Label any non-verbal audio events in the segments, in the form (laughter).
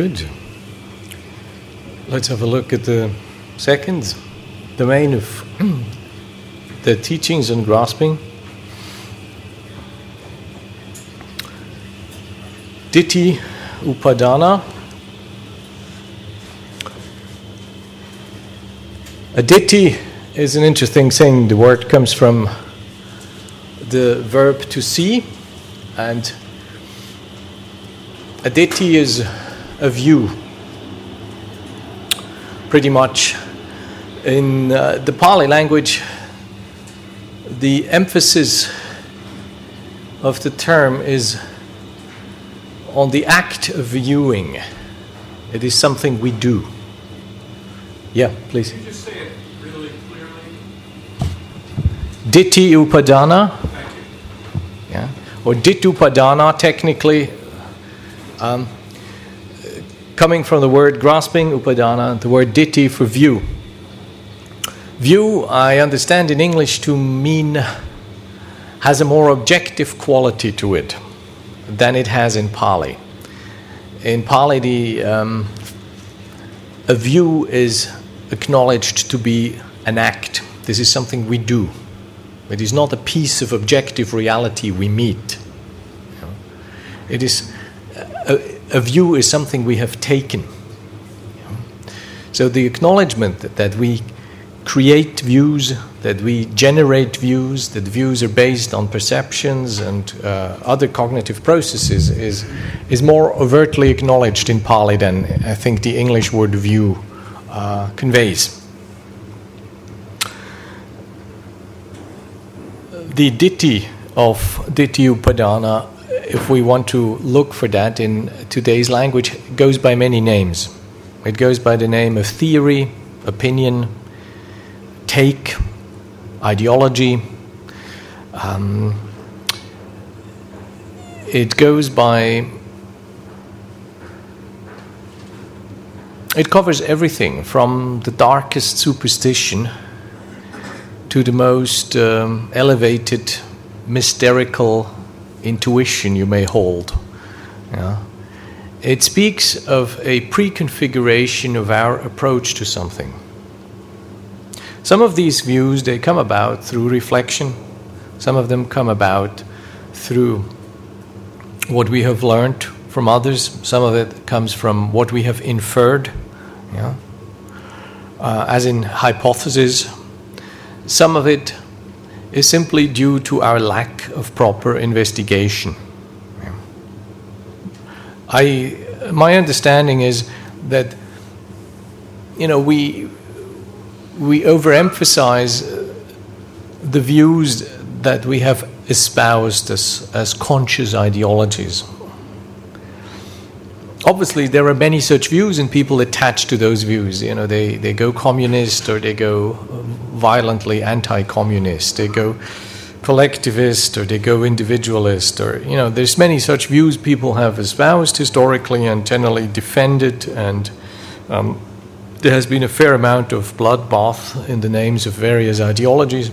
Good. Let's have a look at the second domain of (clears throat) the teachings on grasping. Ditthi Upadana. A ditthi is an interesting thing. The word comes from the verb to see, and a ditthi is a view. Pretty much in uh, the Pali language, the emphasis of the term is on the act of viewing. It is something we do. Yeah, please. Can you just say it really clearly? Ditthi Upadana, Thank you. yeah, or Dittupadana, technically, um, coming from the word grasping, Upadana, the word Ditthi for view. View, I understand in English to mean has a more objective quality to it than it has in Pali. In Pali, the, um, a view is acknowledged to be an act. This is something we do. It is not a piece of objective reality we meet. It is view is something we have taken. So the acknowledgement that, that we create views, that we generate views, that views are based on perceptions and uh, other cognitive processes is, is more overtly acknowledged in Pali than I think the English word view uh, conveys. The ditthi of ditthi upadana, if we want to look for that in today's language, goes by many names. It goes by the name of theory, opinion, take, ideology. Um, it goes by. It covers everything from the darkest superstition to the most um, elevated mysterical intuition you may hold. Yeah. It speaks of a pre-configuration of our approach to something. Some of these views they come about through reflection. Some of them come about through what we have learned from others. Some of it comes from what we have inferred, yeah? uh, as in hypotheses. Some of it is simply due to our lack of proper investigation. I, my understanding is that you know we we overemphasize the views that we have espoused as, as conscious ideologies. Obviously, there are many such views, and people attach to those views. You know, they, they go communist or they go violently anti communist, they go collectivist or they go individualist, or, you know, there's many such views people have espoused historically and generally defended and um, there has been a fair amount of bloodbath in the names of various ideologies.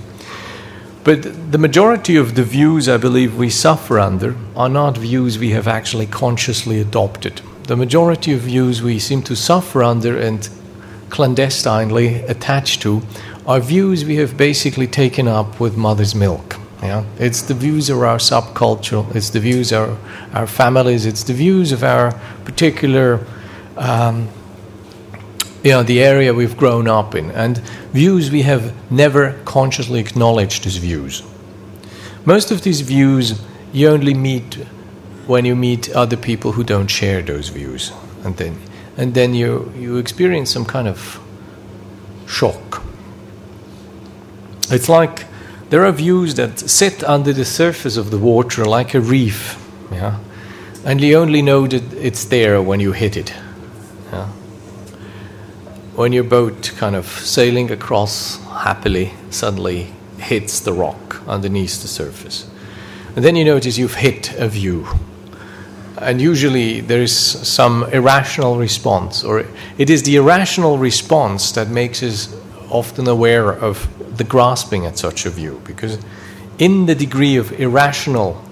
But the majority of the views I believe we suffer under are not views we have actually consciously adopted. The majority of views we seem to suffer under and clandestinely attached to are views we have basically taken up with mother's milk. Yeah? It's the views of our subculture, it's the views of our, our families, it's the views of our particular um, you know, the area we've grown up in, and views we have never consciously acknowledged as views. Most of these views you only meet when you meet other people who don't share those views, and then and then you you experience some kind of shock. It's like there are views that sit under the surface of the water like a reef, yeah, and you only know that it's there when you hit it. Yeah when your boat kind of sailing across happily suddenly hits the rock underneath the surface. And then you notice you've hit a view. And usually there is some irrational response, or it is the irrational response that makes us often aware of the grasping at such a view. Because in the degree of irrational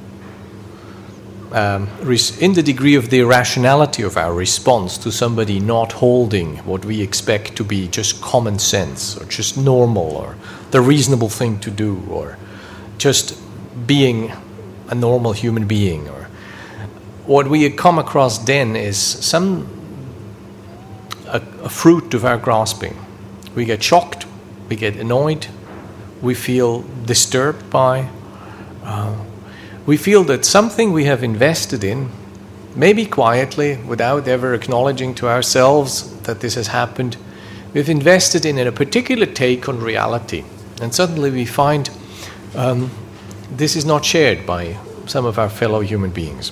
um, in the degree of the irrationality of our response to somebody not holding what we expect to be just common sense or just normal or the reasonable thing to do or just being a normal human being what we come across then is some a, a fruit of our grasping we get shocked we get annoyed we feel disturbed by uh, we feel that something we have invested in, maybe quietly, without ever acknowledging to ourselves that this has happened, we've invested in a particular take on reality. And suddenly we find um, this is not shared by some of our fellow human beings.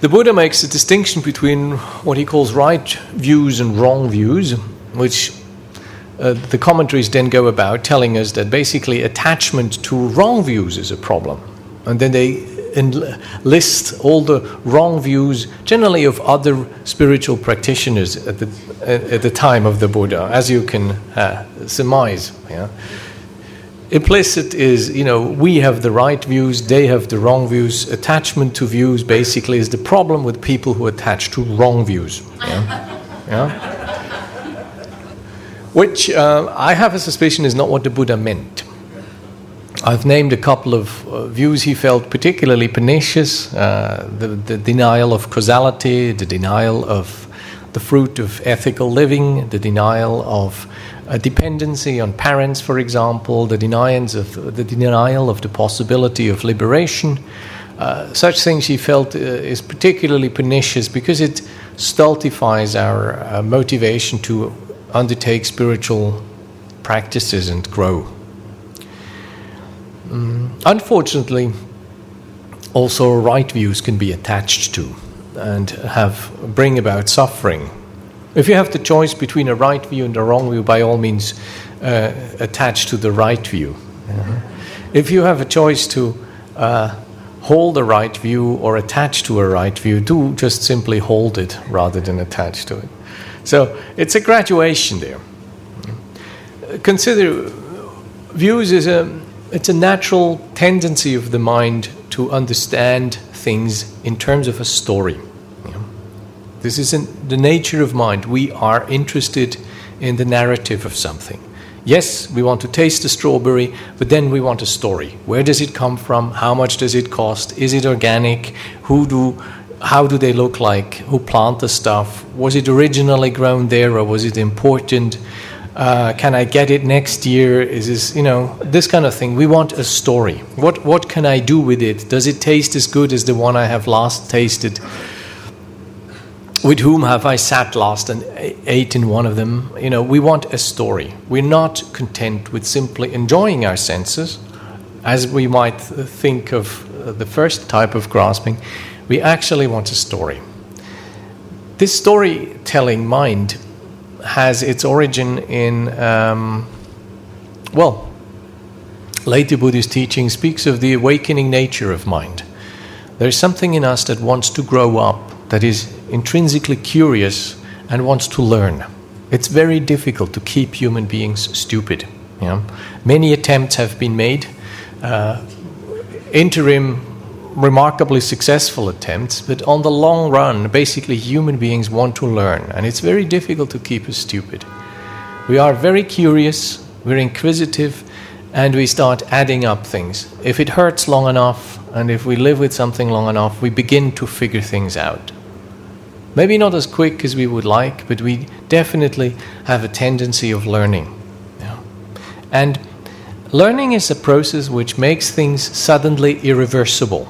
The Buddha makes a distinction between what he calls right views and wrong views, which uh, the commentaries then go about telling us that basically attachment to wrong views is a problem. And then they list all the wrong views, generally of other spiritual practitioners at the, at the time of the Buddha, as you can uh, surmise. Yeah? Implicit is, you know, we have the right views, they have the wrong views. Attachment to views basically is the problem with people who attach to wrong views. Yeah? yeah? which uh, I have a suspicion is not what the Buddha meant. I've named a couple of uh, views he felt particularly pernicious uh, the, the, denial of causality, the denial of the fruit of ethical living, the denial of dependency on parents, for example, the, of, the denial of the possibility of liberation. Uh, such things he felt uh, is particularly pernicious because it stultifies our uh, motivation to undertake spiritual practices and grow. Um, unfortunately, also right views can be attached to and have bring about suffering. If you have the choice between a right view and a wrong view, by all means, uh, attach to the right view. Mm-hmm. If you have a choice to uh, hold a right view or attach to a right view, do just simply hold it rather than attach to it. So it's a graduation there. Consider views is a it's a natural tendency of the mind to understand things in terms of a story. This is in the nature of mind. We are interested in the narrative of something. Yes, we want to taste the strawberry, but then we want a story. Where does it come from? How much does it cost? Is it organic? Who do how do they look like? Who plant the stuff? Was it originally grown there or was it important? Uh, can I get it next year? Is this, you know, this kind of thing? We want a story. What, what can I do with it? Does it taste as good as the one I have last tasted? With whom have I sat last and ate in one of them? You know, we want a story. We're not content with simply enjoying our senses, as we might think of the first type of grasping we actually want a story. This storytelling mind has its origin in, um, well, later Buddhist teaching speaks of the awakening nature of mind. There is something in us that wants to grow up, that is intrinsically curious and wants to learn. It's very difficult to keep human beings stupid. You know? Many attempts have been made. Uh, interim remarkably successful attempts, but on the long run, basically human beings want to learn, and it's very difficult to keep us stupid. We are very curious, we're inquisitive, and we start adding up things. If it hurts long enough, and if we live with something long enough, we begin to figure things out. Maybe not as quick as we would like, but we definitely have a tendency of learning. Yeah. And learning is a process which makes things suddenly irreversible.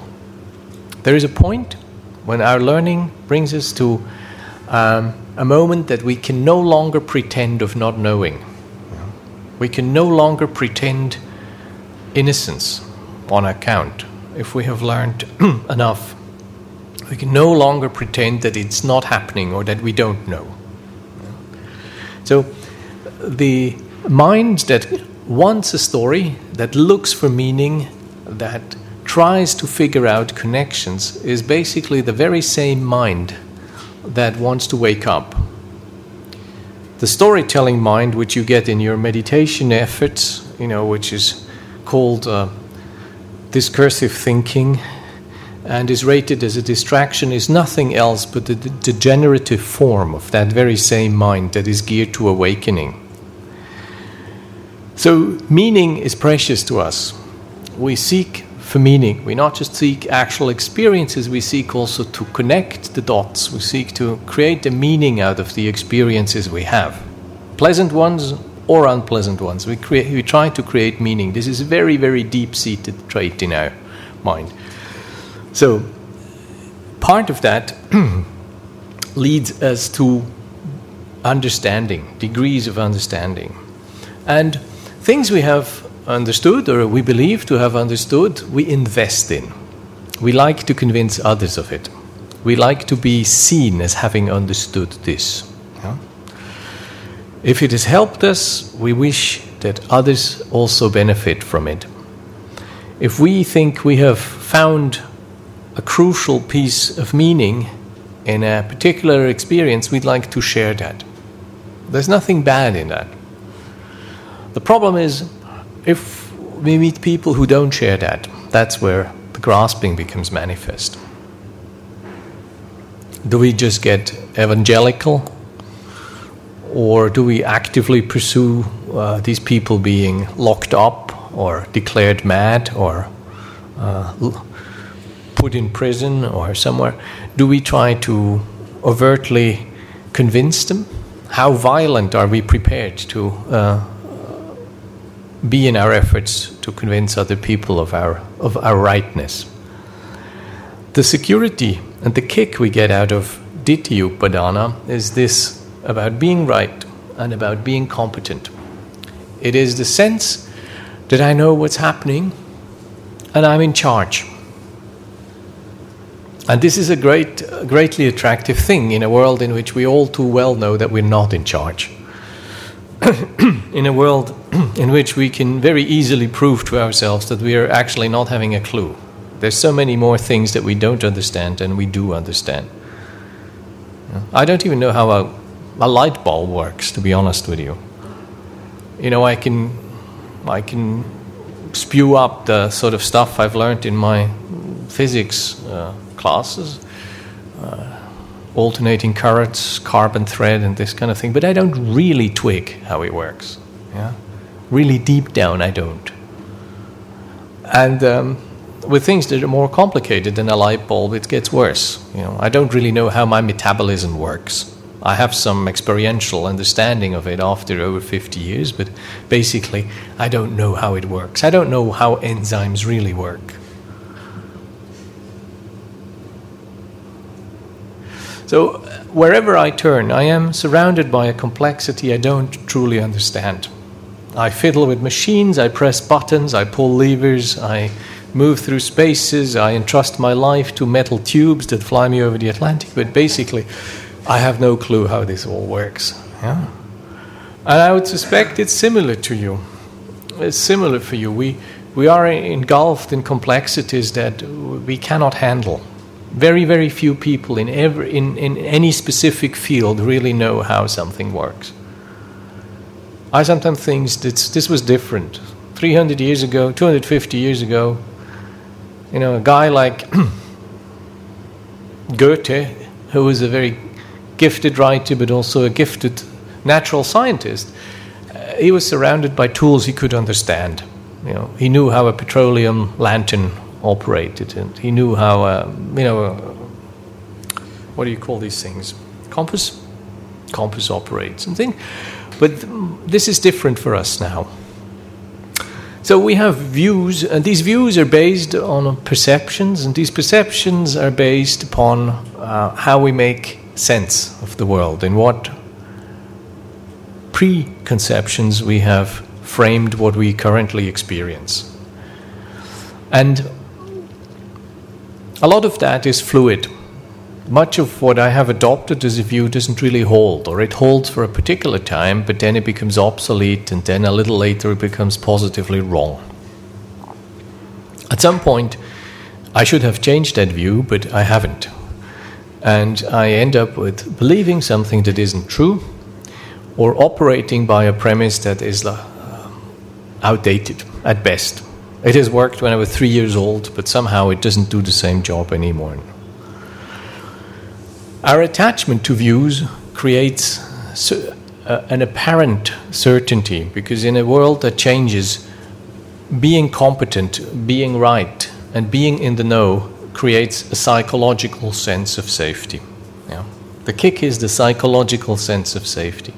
There is a point when our learning brings us to um, a moment that we can no longer pretend of not knowing. We can no longer pretend innocence on account. If we have learned (clears throat) enough, we can no longer pretend that it's not happening or that we don't know. So, the mind that wants a story, that looks for meaning, that tries to figure out connections is basically the very same mind that wants to wake up. The storytelling mind, which you get in your meditation efforts, you know, which is called uh, discursive thinking and is rated as a distraction is nothing else but the degenerative form of that very same mind that is geared to awakening. So, meaning is precious to us. We seek for meaning. We not just seek actual experiences, we seek also to connect the dots. We seek to create a meaning out of the experiences we have. Pleasant ones or unpleasant ones. We, create, we try to create meaning. This is a very, very deep seated trait in our mind. So, part of that (clears throat) leads us to understanding, degrees of understanding. And things we have understood or we believe to have understood, we invest in. We like to convince others of it. We like to be seen as having understood this. Yeah? If it has helped us, we wish that others also benefit from it. If we think we have found a crucial piece of meaning in a particular experience, we'd like to share that. There's nothing bad in that. The problem is if we meet people who don't share that, that's where the grasping becomes manifest. Do we just get evangelical? Or do we actively pursue uh, these people being locked up or declared mad or uh, put in prison or somewhere? Do we try to overtly convince them? How violent are we prepared to uh, be in our efforts to convince other people of our, of our rightness? The security and the kick we get out of Ditthi Upadana is this about being right and about being competent. It is the sense that I know what's happening and I'm in charge. And this is a great, greatly attractive thing in a world in which we all too well know that we're not in charge. (clears throat) in a world (clears throat) in which we can very easily prove to ourselves that we are actually not having a clue. There's so many more things that we don't understand than we do understand. I don't even know how a a light bulb works, to be honest with you. You know, I can, I can spew up the sort of stuff I've learned in my physics uh, classes, uh, alternating currents, carbon thread, and this kind of thing, but I don't really twig how it works. Yeah? Really deep down, I don't. And um, with things that are more complicated than a light bulb, it gets worse. You know, I don't really know how my metabolism works. I have some experiential understanding of it after over 50 years, but basically, I don't know how it works. I don't know how enzymes really work. So, wherever I turn, I am surrounded by a complexity I don't truly understand. I fiddle with machines, I press buttons, I pull levers, I move through spaces, I entrust my life to metal tubes that fly me over the Atlantic, but basically, I have no clue how this all works. Yeah? And I would suspect it's similar to you. It's similar for you. We, we are engulfed in complexities that we cannot handle. Very, very few people in, every, in, in any specific field really know how something works. I sometimes think that this was different. 300 years ago, 250 years ago, you know, a guy like (clears throat) Goethe, who was a very gifted writer, but also a gifted natural scientist, uh, he was surrounded by tools he could understand. You know, he knew how a petroleum lantern operated, and he knew how, uh, you know, uh, what do you call these things? Compass? Compass operates and things. But this is different for us now. So we have views, and these views are based on perceptions, and these perceptions are based upon uh, how we make sense of the world, in what preconceptions we have framed what we currently experience. And a lot of that is fluid. Much of what I have adopted as a view doesn't really hold, or it holds for a particular time, but then it becomes obsolete, and then a little later it becomes positively wrong. At some point, I should have changed that view, but I haven't and I end up with believing something that isn't true or operating by a premise that is uh, outdated at best. It has worked when I was three years old, but somehow it doesn't do the same job anymore. Our attachment to views creates uh, an apparent certainty because in a world that changes, being competent, being right, and being in the know creates a psychological sense of safety. Yeah. The kick is the psychological sense of safety.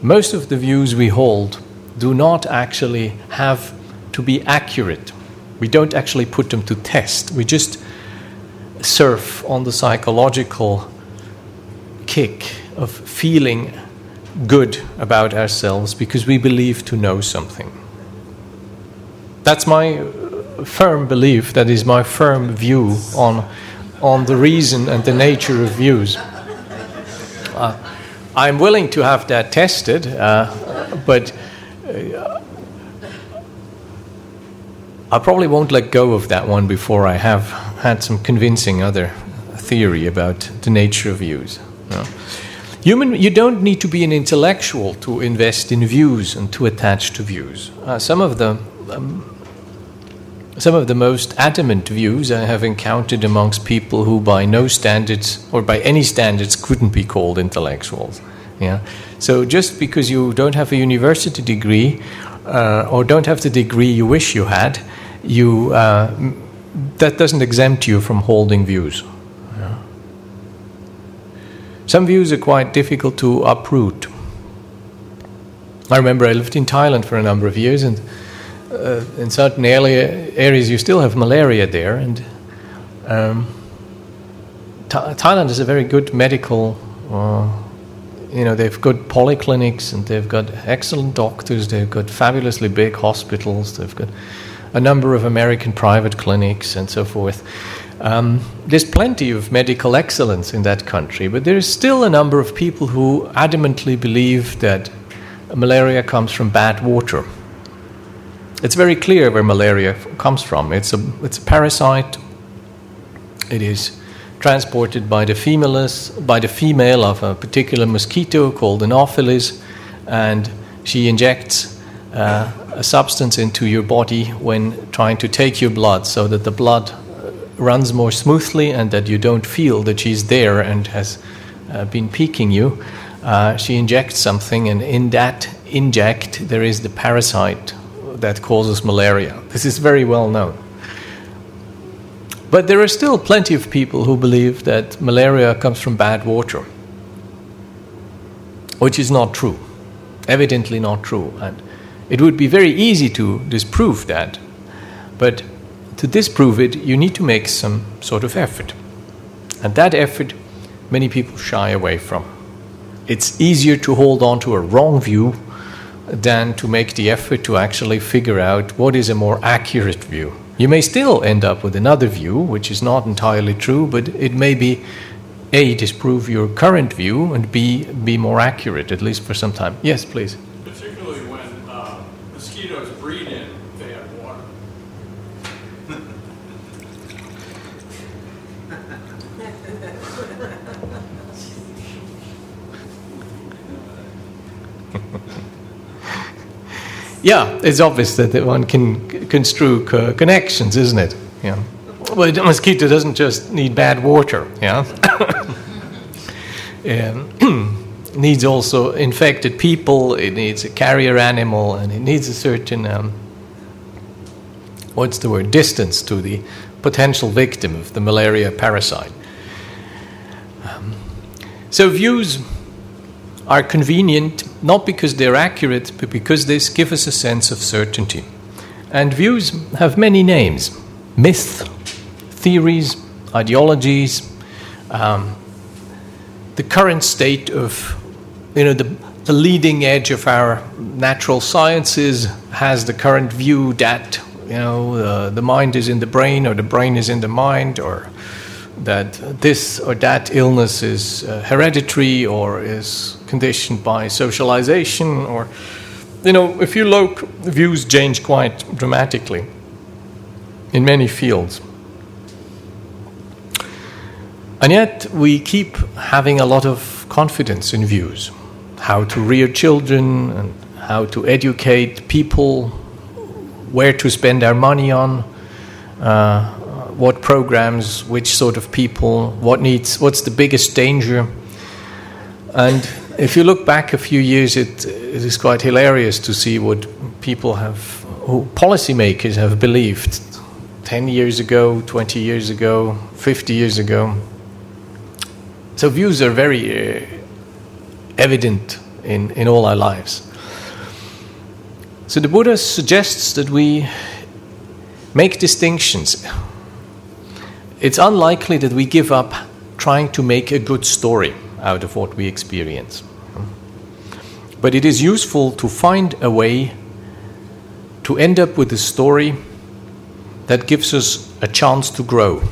Most of the views we hold do not actually have to be accurate. We don't actually put them to test. We just surf on the psychological kick of feeling good about ourselves because we believe to know something. That's my firm belief, that is my firm view on, on the reason and the nature of views. Uh, I'm willing to have that tested, uh, but uh, I probably won't let go of that one before I have had some convincing other theory about the nature of views. Human, you don't need to be an intellectual to invest in views and to attach to views. Uh, some of the um, some of the most adamant views I have encountered amongst people who, by no standards or by any standards, couldn't be called intellectuals. Yeah. So just because you don't have a university degree uh, or don't have the degree you wish you had, you uh, that doesn't exempt you from holding views. Some views are quite difficult to uproot. I remember I lived in Thailand for a number of years and uh, in certain area, areas you still have malaria there, and um, Thailand is a very good medical. Uh, you know, they've got polyclinics and they've got excellent doctors. They've got fabulously big hospitals. They've got a number of American private clinics and so forth. Um, there's plenty of medical excellence in that country, but there is still a number of people who adamantly believe that malaria comes from bad water. It's very clear where malaria comes from. It's a, it's a parasite. It is transported by the, by the female of a particular mosquito called Anopheles, and she injects uh, a substance into your body when trying to take your blood so that the blood runs more smoothly and that you don't feel that she's there and has uh, been peeking you. Uh, she injects something, and in that inject, there is the parasite that causes malaria. This is very well known. But there are still plenty of people who believe that malaria comes from bad water, which is not true, evidently not true. And it would be very easy to disprove that, but to disprove it, you need to make some sort of effort. And that effort, many people shy away from. It's easier to hold on to a wrong view than to make the effort to actually figure out what is a more accurate view. You may still end up with another view, which is not entirely true, but it may be A, disprove your current view, and B, be more accurate, at least for some time. Yes, please. Yeah, it's obvious that one can construe co- connections, isn't it? Yeah. Well, a mosquito doesn't just need bad water, yeah. it (coughs) (clears throat) needs also infected people. It needs a carrier animal, and it needs a certain um, what's the word distance to the potential victim of the malaria parasite. Um, so views are convenient not because they're accurate, but because they give us a sense of certainty. And views have many names myths, theories, ideologies, um, the current state of, you know, the, the leading edge of our natural sciences has the current view that, you know, uh, the mind is in the brain or the brain is in the mind or that this or that illness is uh, hereditary or is conditioned by socialization or you know if you look views change quite dramatically in many fields. And yet we keep having a lot of confidence in views. How to rear children and how to educate people where to spend our money on, uh, what programs, which sort of people, what needs, what's the biggest danger. And if you look back a few years, it, it is quite hilarious to see what people have, who policymakers have believed 10 years ago, 20 years ago, 50 years ago. So views are very uh, evident in, in all our lives. So the Buddha suggests that we make distinctions. It's unlikely that we give up trying to make a good story out of what we experience. But it is useful to find a way to end up with a story that gives us a chance to grow.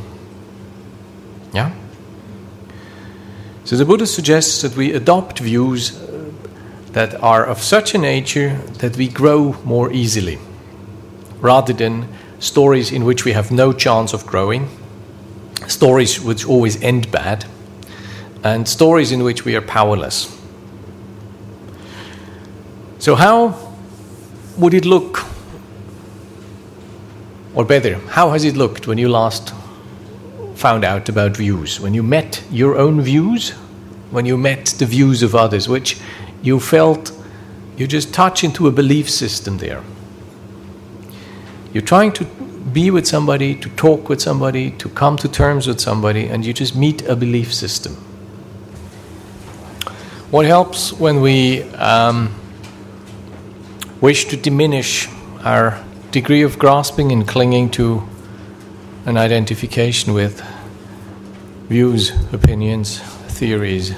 Yeah? So the Buddha suggests that we adopt views that are of such a nature that we grow more easily, rather than stories in which we have no chance of growing, stories which always end bad, and stories in which we are powerless. So, how would it look? Or better, how has it looked when you last found out about views? When you met your own views? When you met the views of others, which you felt you just touch into a belief system there. You're trying to be with somebody, to talk with somebody, to come to terms with somebody, and you just meet a belief system. What helps when we um, wish to diminish our degree of grasping and clinging to an identification with views, opinions, theories,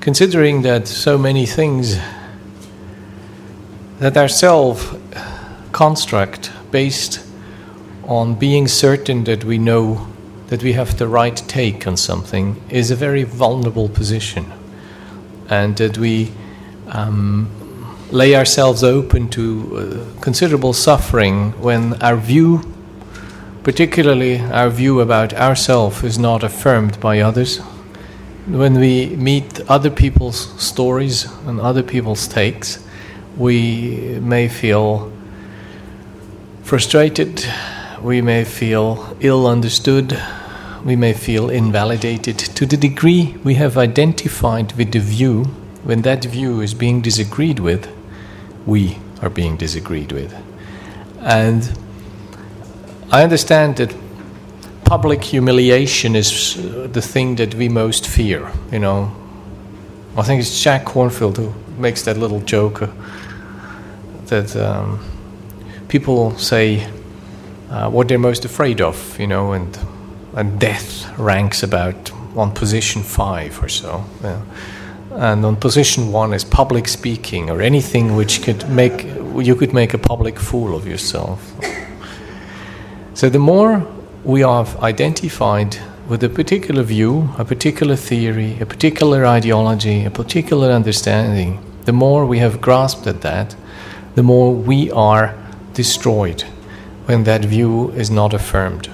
considering that so many things that our self construct based on being certain that we know that we have the right take on something is a very vulnerable position. And that we um, lay ourselves open to uh, considerable suffering when our view particularly our view about ourselves, is not affirmed by others. When we meet other people's stories and other people's takes, we may feel frustrated, we may feel ill understood, we may feel invalidated to the degree we have identified with the view. When that view is being disagreed with, we are being disagreed with. And I understand that public humiliation is uh, the thing that we most fear. You know, I think it's Jack Kornfield who makes that little joke uh, that um, people say uh, what they're most afraid of. You know, and and death ranks about on position five or so. Yeah. And on position one is public speaking or anything which could make you could make a public fool of yourself. So the more we have identified with a particular view, a particular theory, a particular ideology, a particular understanding, the more we have grasped at that, the more we are destroyed when that view is not affirmed.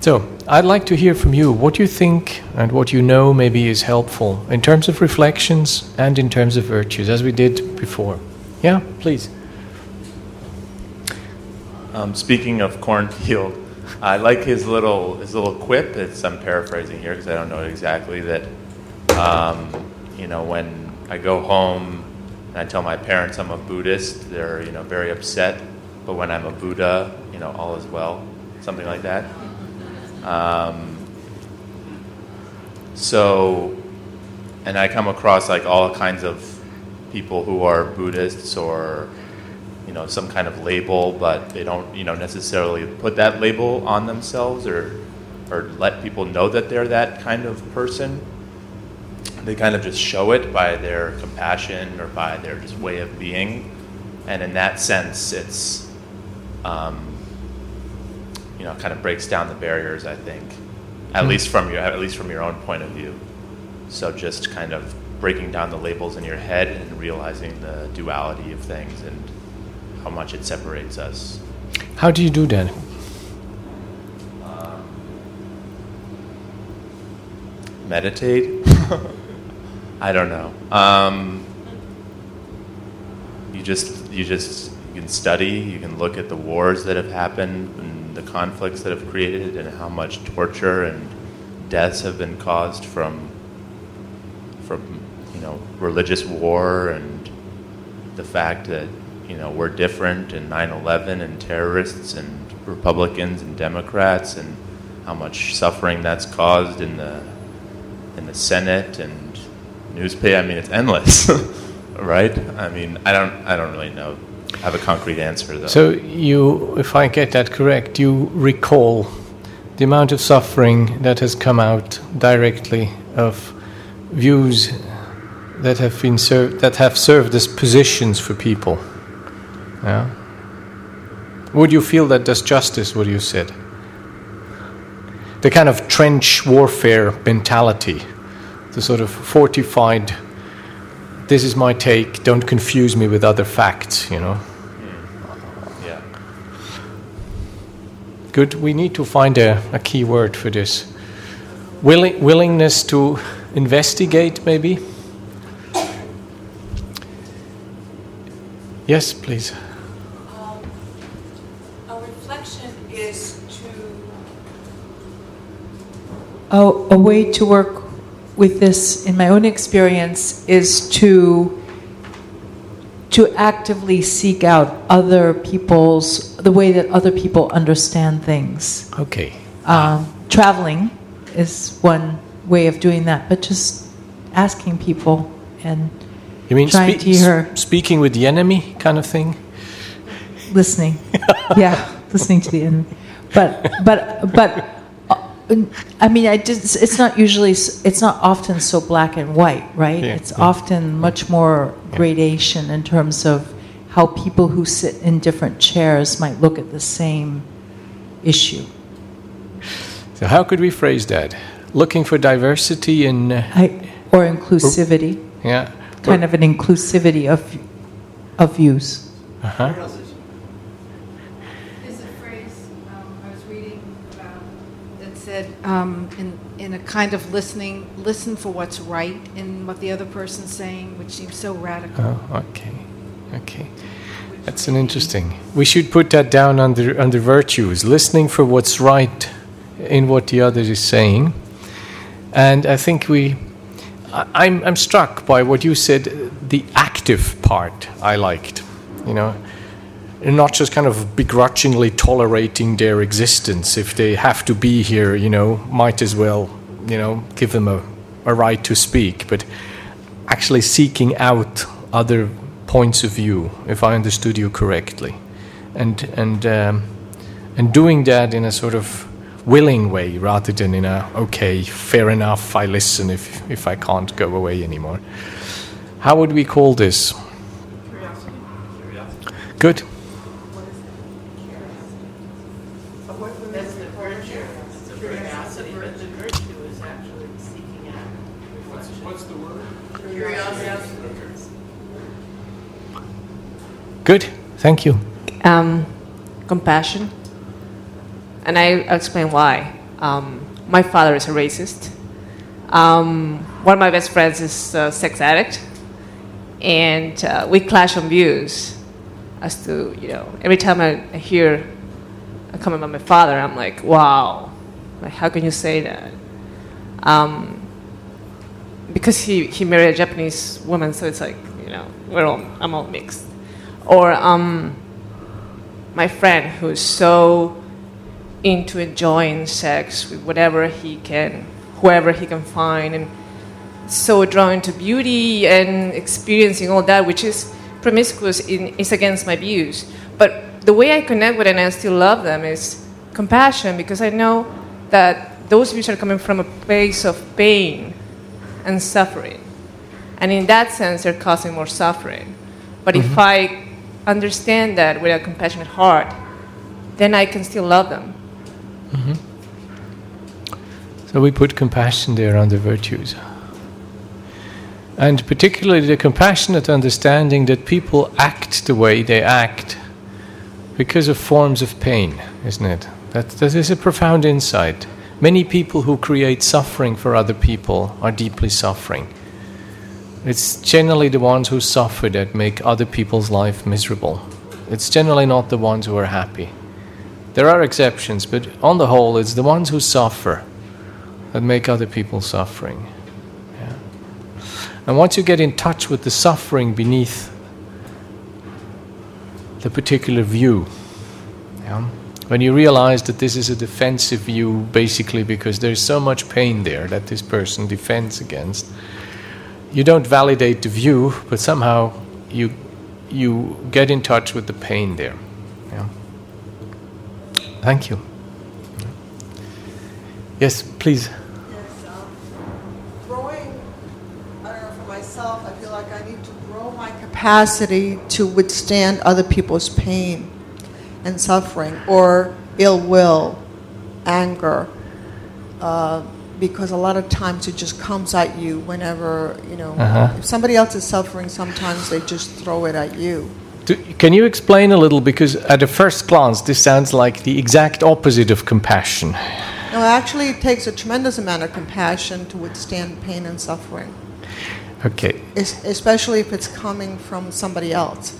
So, I'd like to hear from you what you think and what you know maybe is helpful in terms of reflections and in terms of virtues, as we did before. Yeah, please. Um, speaking of Kornfield, I like his little his little quip. It's I'm paraphrasing here because I don't know exactly that. Um, you know, when I go home and I tell my parents I'm a Buddhist, they're you know very upset. But when I'm a Buddha, you know, all is well. Something like that. Um, so, and I come across like all kinds of people who are Buddhists or you know some kind of label, but they don't you know necessarily put that label on themselves or or let people know that they're that kind of person. They kind of just show it by their compassion or by their just way of being, and in that sense, it's um, you know kind of breaks down the barriers. I think, at mm least from your at least from your own point of view. So just kind of breaking down the labels in your head and realizing the duality of things and how much it separates us. How do you do that? meditate? (laughs) I don't know. Um, you just you just you can study, you can look at the wars that have happened and the conflicts that have created, and how much torture and deaths have been caused from from you know religious war and the fact that you know we're different in 9/11 and terrorists and Republicans and Democrats and how much suffering that's caused in the in the Senate and newspaper. I mean, it's endless, (laughs) right? I mean, I don't I don't really know. Have a concrete answer though. So you, if I get that correct, you recall the amount of suffering that has come out directly of views that have been served that have served as positions for people. Yeah. Would you feel that does justice what you said? The kind of trench warfare mentality, the sort of fortified this is my take, don't confuse me with other facts, you know. yeah. Good. We need to find a, a key word for this. Willing, willingness to investigate, maybe? Yes, please. Um, a reflection is to. A, a way to work with this, in my own experience, is to to actively seek out other people's the way that other people understand things. Okay. Um, traveling is one way of doing that, but just asking people and You mean trying to hear, speaking with the enemy kind of thing? listening. yeah, (laughs) listening to the enemy. But but but I mean, I just, it's not usually it's not often so black and white, right? Yeah, it's yeah. often much more gradation in terms of how people who sit in different chairs might look at the same issue. So, how could we phrase that? Looking for diversity in. Uh, I, or inclusivity, yeah. kind of an inclusivity of of views. Uh-huh. There's a phrase um, I was reading about that said, um, in, in a kind of listening, listen for what's right in what the other person's saying, which seems so radical. Oh, okay. Okay. That's an interesting. We should put that down under under virtues, listening for what's right in what the other is saying. And I think we I, I'm I'm struck by what you said the active part I liked. You know, and not just kind of begrudgingly tolerating their existence if they have to be here, you know, might as well, you know, give them a, a right to speak, but actually seeking out other points of view, if I understood you correctly, and and um, and doing that in a sort of willing way rather than in a okay, fair enough, I listen if if I can't go away anymore. How would we call this? Curiosity. Good. That's the virtue. It's a curiosity, but the virtue is actually seeking out reflection. What's the word? Curiosity. Good. Thank you. um, compassion. And I, I'll explain why. Um, my father is a racist. Um, one of my best friends is a sex addict. And uh, we clash on views as to, you know, every time I, I hear a comment about my father, I'm like, wow, like, how can you say that? Um, because he, he married a Japanese woman, so it's like, you know, we're all, I'm all mixed. Or um, my friend who's so into enjoying sex with whatever he can, whoever he can find, and so drawn to beauty and experiencing all that, which is promiscuous, in, is against my views. But the way I connect with it and I still love them is compassion because I know that those views are coming from a place of pain and suffering. And in that sense, they're causing more suffering. But if I understand that with a compassionate heart, then I can still love them. Mm-hmm. So we put compassion there on the virtues. And particularly the compassionate understanding that people act the way they act because of forms of pain, isn't it? That, that is a profound insight. Many people who create suffering for other people are deeply suffering. It's generally the ones who suffer that make other people's life miserable. It's generally not the ones who are happy. There are exceptions, but on the whole, it's the ones who suffer that make other people suffering. Yeah. And once you get in touch with the suffering beneath the particular view, yeah, when you realize that this is a defensive view, basically because there's so much pain there that this person defends against, you don't validate the view, but somehow you you get in touch with the pain there. Yeah. Thank you. Yes, please. Yes, um, growing, I don't know, for myself, I feel like I need to grow my capacity to withstand other people's pain and suffering or ill will, anger, uh, because a lot of times it just comes at you whenever, you know, Uh-huh. if somebody else is suffering, sometimes they just throw it at you. Do, can you explain a little? Because at a first glance, this sounds like the exact opposite of compassion. No, actually, it takes a tremendous amount of compassion to withstand pain and suffering, Okay. es- especially if it's coming from somebody else.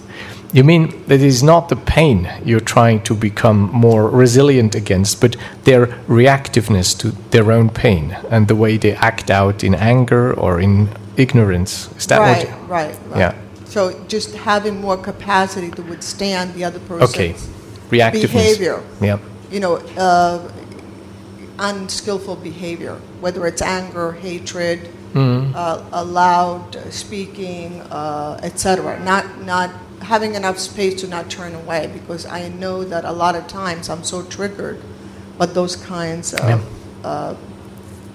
You mean that it is not the pain you're trying to become more resilient against, but their reactiveness to their own pain and the way they act out in anger or in ignorance? Is that right, what? right, right. Yeah. So just having more capacity to withstand the other person's Okay. Reactiveness. behavior. Yeah. You know, uh, unskillful behavior, whether it's anger, hatred, Mm-hmm. uh, a loud speaking, uh, etc. Not not having enough space to not turn away because I know that a lot of times I'm so triggered by those kinds of Yeah. uh,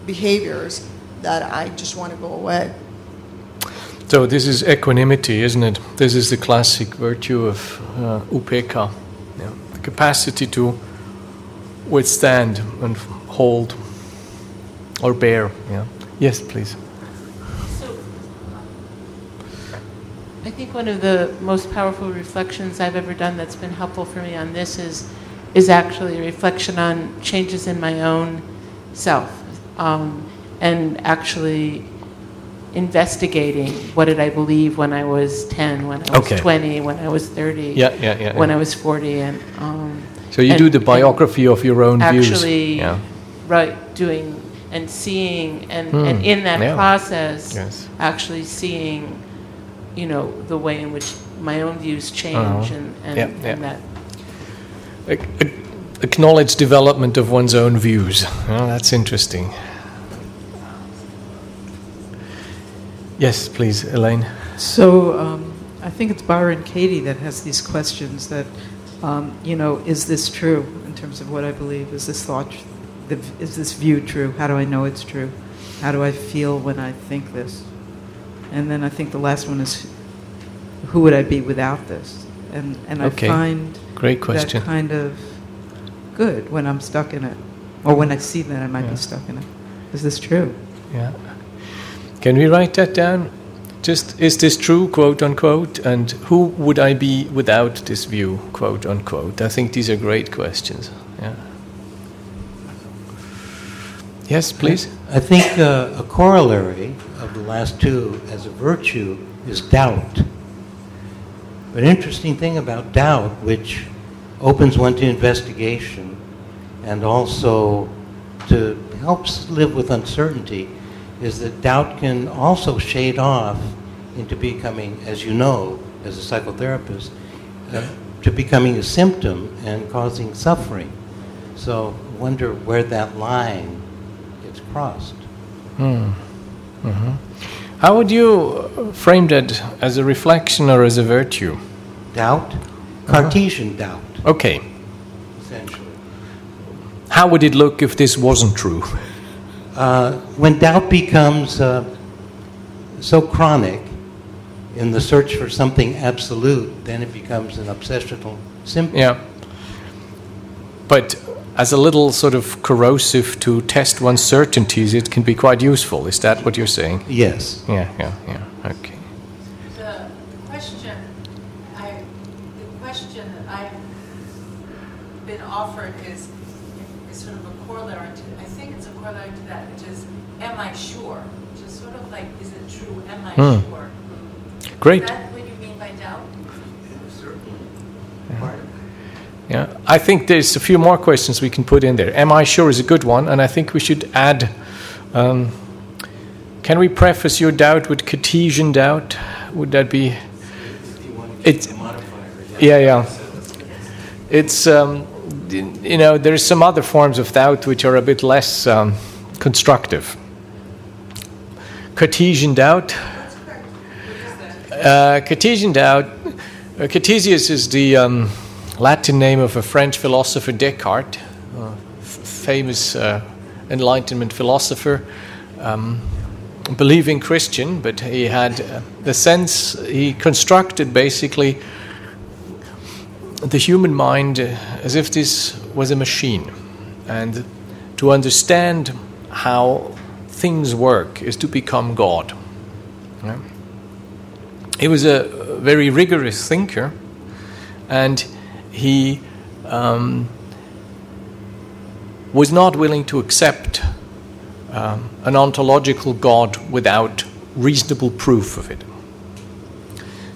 behaviors that I just want to go away. So this is equanimity, isn't it? This is the classic virtue of uh, upekkha, yeah. the capacity to withstand and hold or bear. Yeah. Yes, please. I think one of the most powerful reflections I've ever done that's been helpful for me on this is, is actually a reflection on changes in my own self, um, and actually investigating what did I believe when I was 10, when I was Okay. 20, when I was 30, Yeah, yeah, yeah. when. I was 40, and um, so you and- do the biography of your own views. actually Yeah. right doing and seeing and, Hmm, and in that process Yes. actually seeing you know the way in which my own views change Uh-huh. and, and, Yeah, yeah. and that Ac- ac- Acknowledge development of one's own views. Oh, that's interesting. Yes, please, Elaine. So um, I think it's Byron Katie that has these questions that, um, you know, is this true in terms of what I believe? Is this thought, is this view true? How do I know it's true? How do I feel when I think this? And then I think the last one is, who would I be without this? And and Okay. I find Great question. that kind of good when I'm stuck in it, or when I see that I might Yeah. be stuck in it. Is this true? Yeah. Can we write that down? Just, is this true, quote unquote? And who would I be without this view, quote unquote? I think these are great questions. Yeah. Yes, please. I think uh, a corollary of the last two as a virtue is doubt. But an interesting thing about doubt, which opens one to investigation and also to helps live with uncertainty, is that doubt can also shade off into becoming, as you know, as a psychotherapist, uh, to becoming a symptom and causing suffering. So wonder where that line gets crossed. Hmm. Mhm. How would you frame that as a reflection or as a virtue? Doubt, Cartesian doubt, Okay. essentially. How would it look if this wasn't true? Uh, when doubt becomes uh, so chronic in the search for something absolute, then it becomes an obsessional symptom. Yeah. But as a little sort of corrosive to test one's certainties, it can be quite useful. Is that what you're saying? Yes. Yeah, yeah, yeah. Okay. The question, I, the question that I've been offered is, is sort of a corollary to, I think it's a corollary to that, which is, am I sure? Which is sort of like, is it true? Am I Hmm. sure? Great. That what you mean by doubt? Certainly. Yeah. I think there's a few more questions we can put in there. Am I sure is a good one, and I think we should add. Um, can we preface your doubt with Cartesian doubt? Would that be? It's yeah, yeah. It's um, you know there's some other forms of doubt which are a bit less um, constructive. Cartesian doubt. Uh, Cartesian doubt. Uh, Cartesius is the um, Latin name of a French philosopher, Descartes, uh, famous uh, Enlightenment philosopher, um, believing Christian, but he had uh, the sense, he constructed basically the human mind uh, as if this was a machine. And to understand how things work is to become God. Yeah. He was a very rigorous thinker, and he um, was not willing to accept um, an ontological God without reasonable proof of it.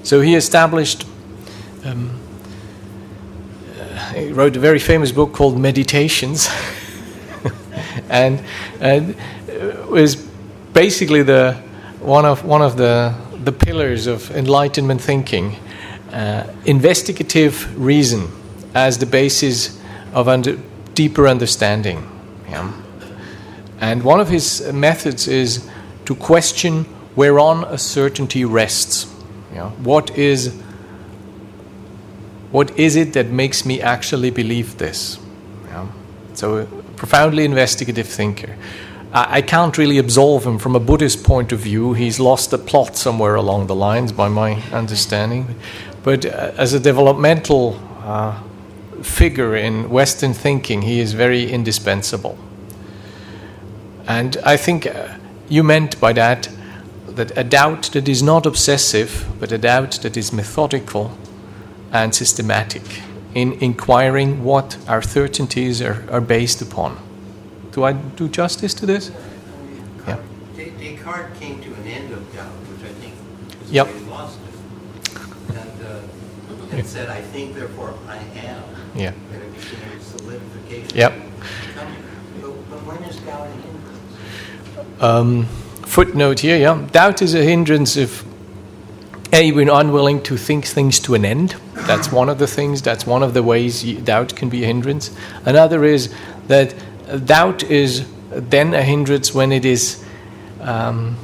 So he established, um, uh, he wrote a very famous book called Meditations, (laughs) and, and was basically the one of one of the the pillars of enlightenment thinking uh, investigative reason as the basis of under, deeper understanding. Yeah. And one of his methods is to question whereon a certainty rests. Yeah. What is what is it that makes me actually believe this? Yeah. So, a profoundly investigative thinker. I, can't really absolve him from a Buddhist point of view. He's lost the plot somewhere along the lines, by my understanding. But uh, as a developmental uh, figure in Western thinking, he is very indispensable. And I think uh, you meant by that that a doubt that is not obsessive, but a doubt that is methodical and systematic in inquiring what our certainties are, are based upon. Do I do justice to this? Yeah. Descartes came to an end of doubt, which I think is yep. where he lost it. And, and said, I think, therefore I am. Yeah. It became solidification. Yep. But, but when is doubt a hindrance? Um, footnote here, yeah. Doubt is a hindrance if A, we're unwilling to think things to an end. That's one of the things, that's one of the ways doubt can be a hindrance. Another is that doubt is then a hindrance when it is um,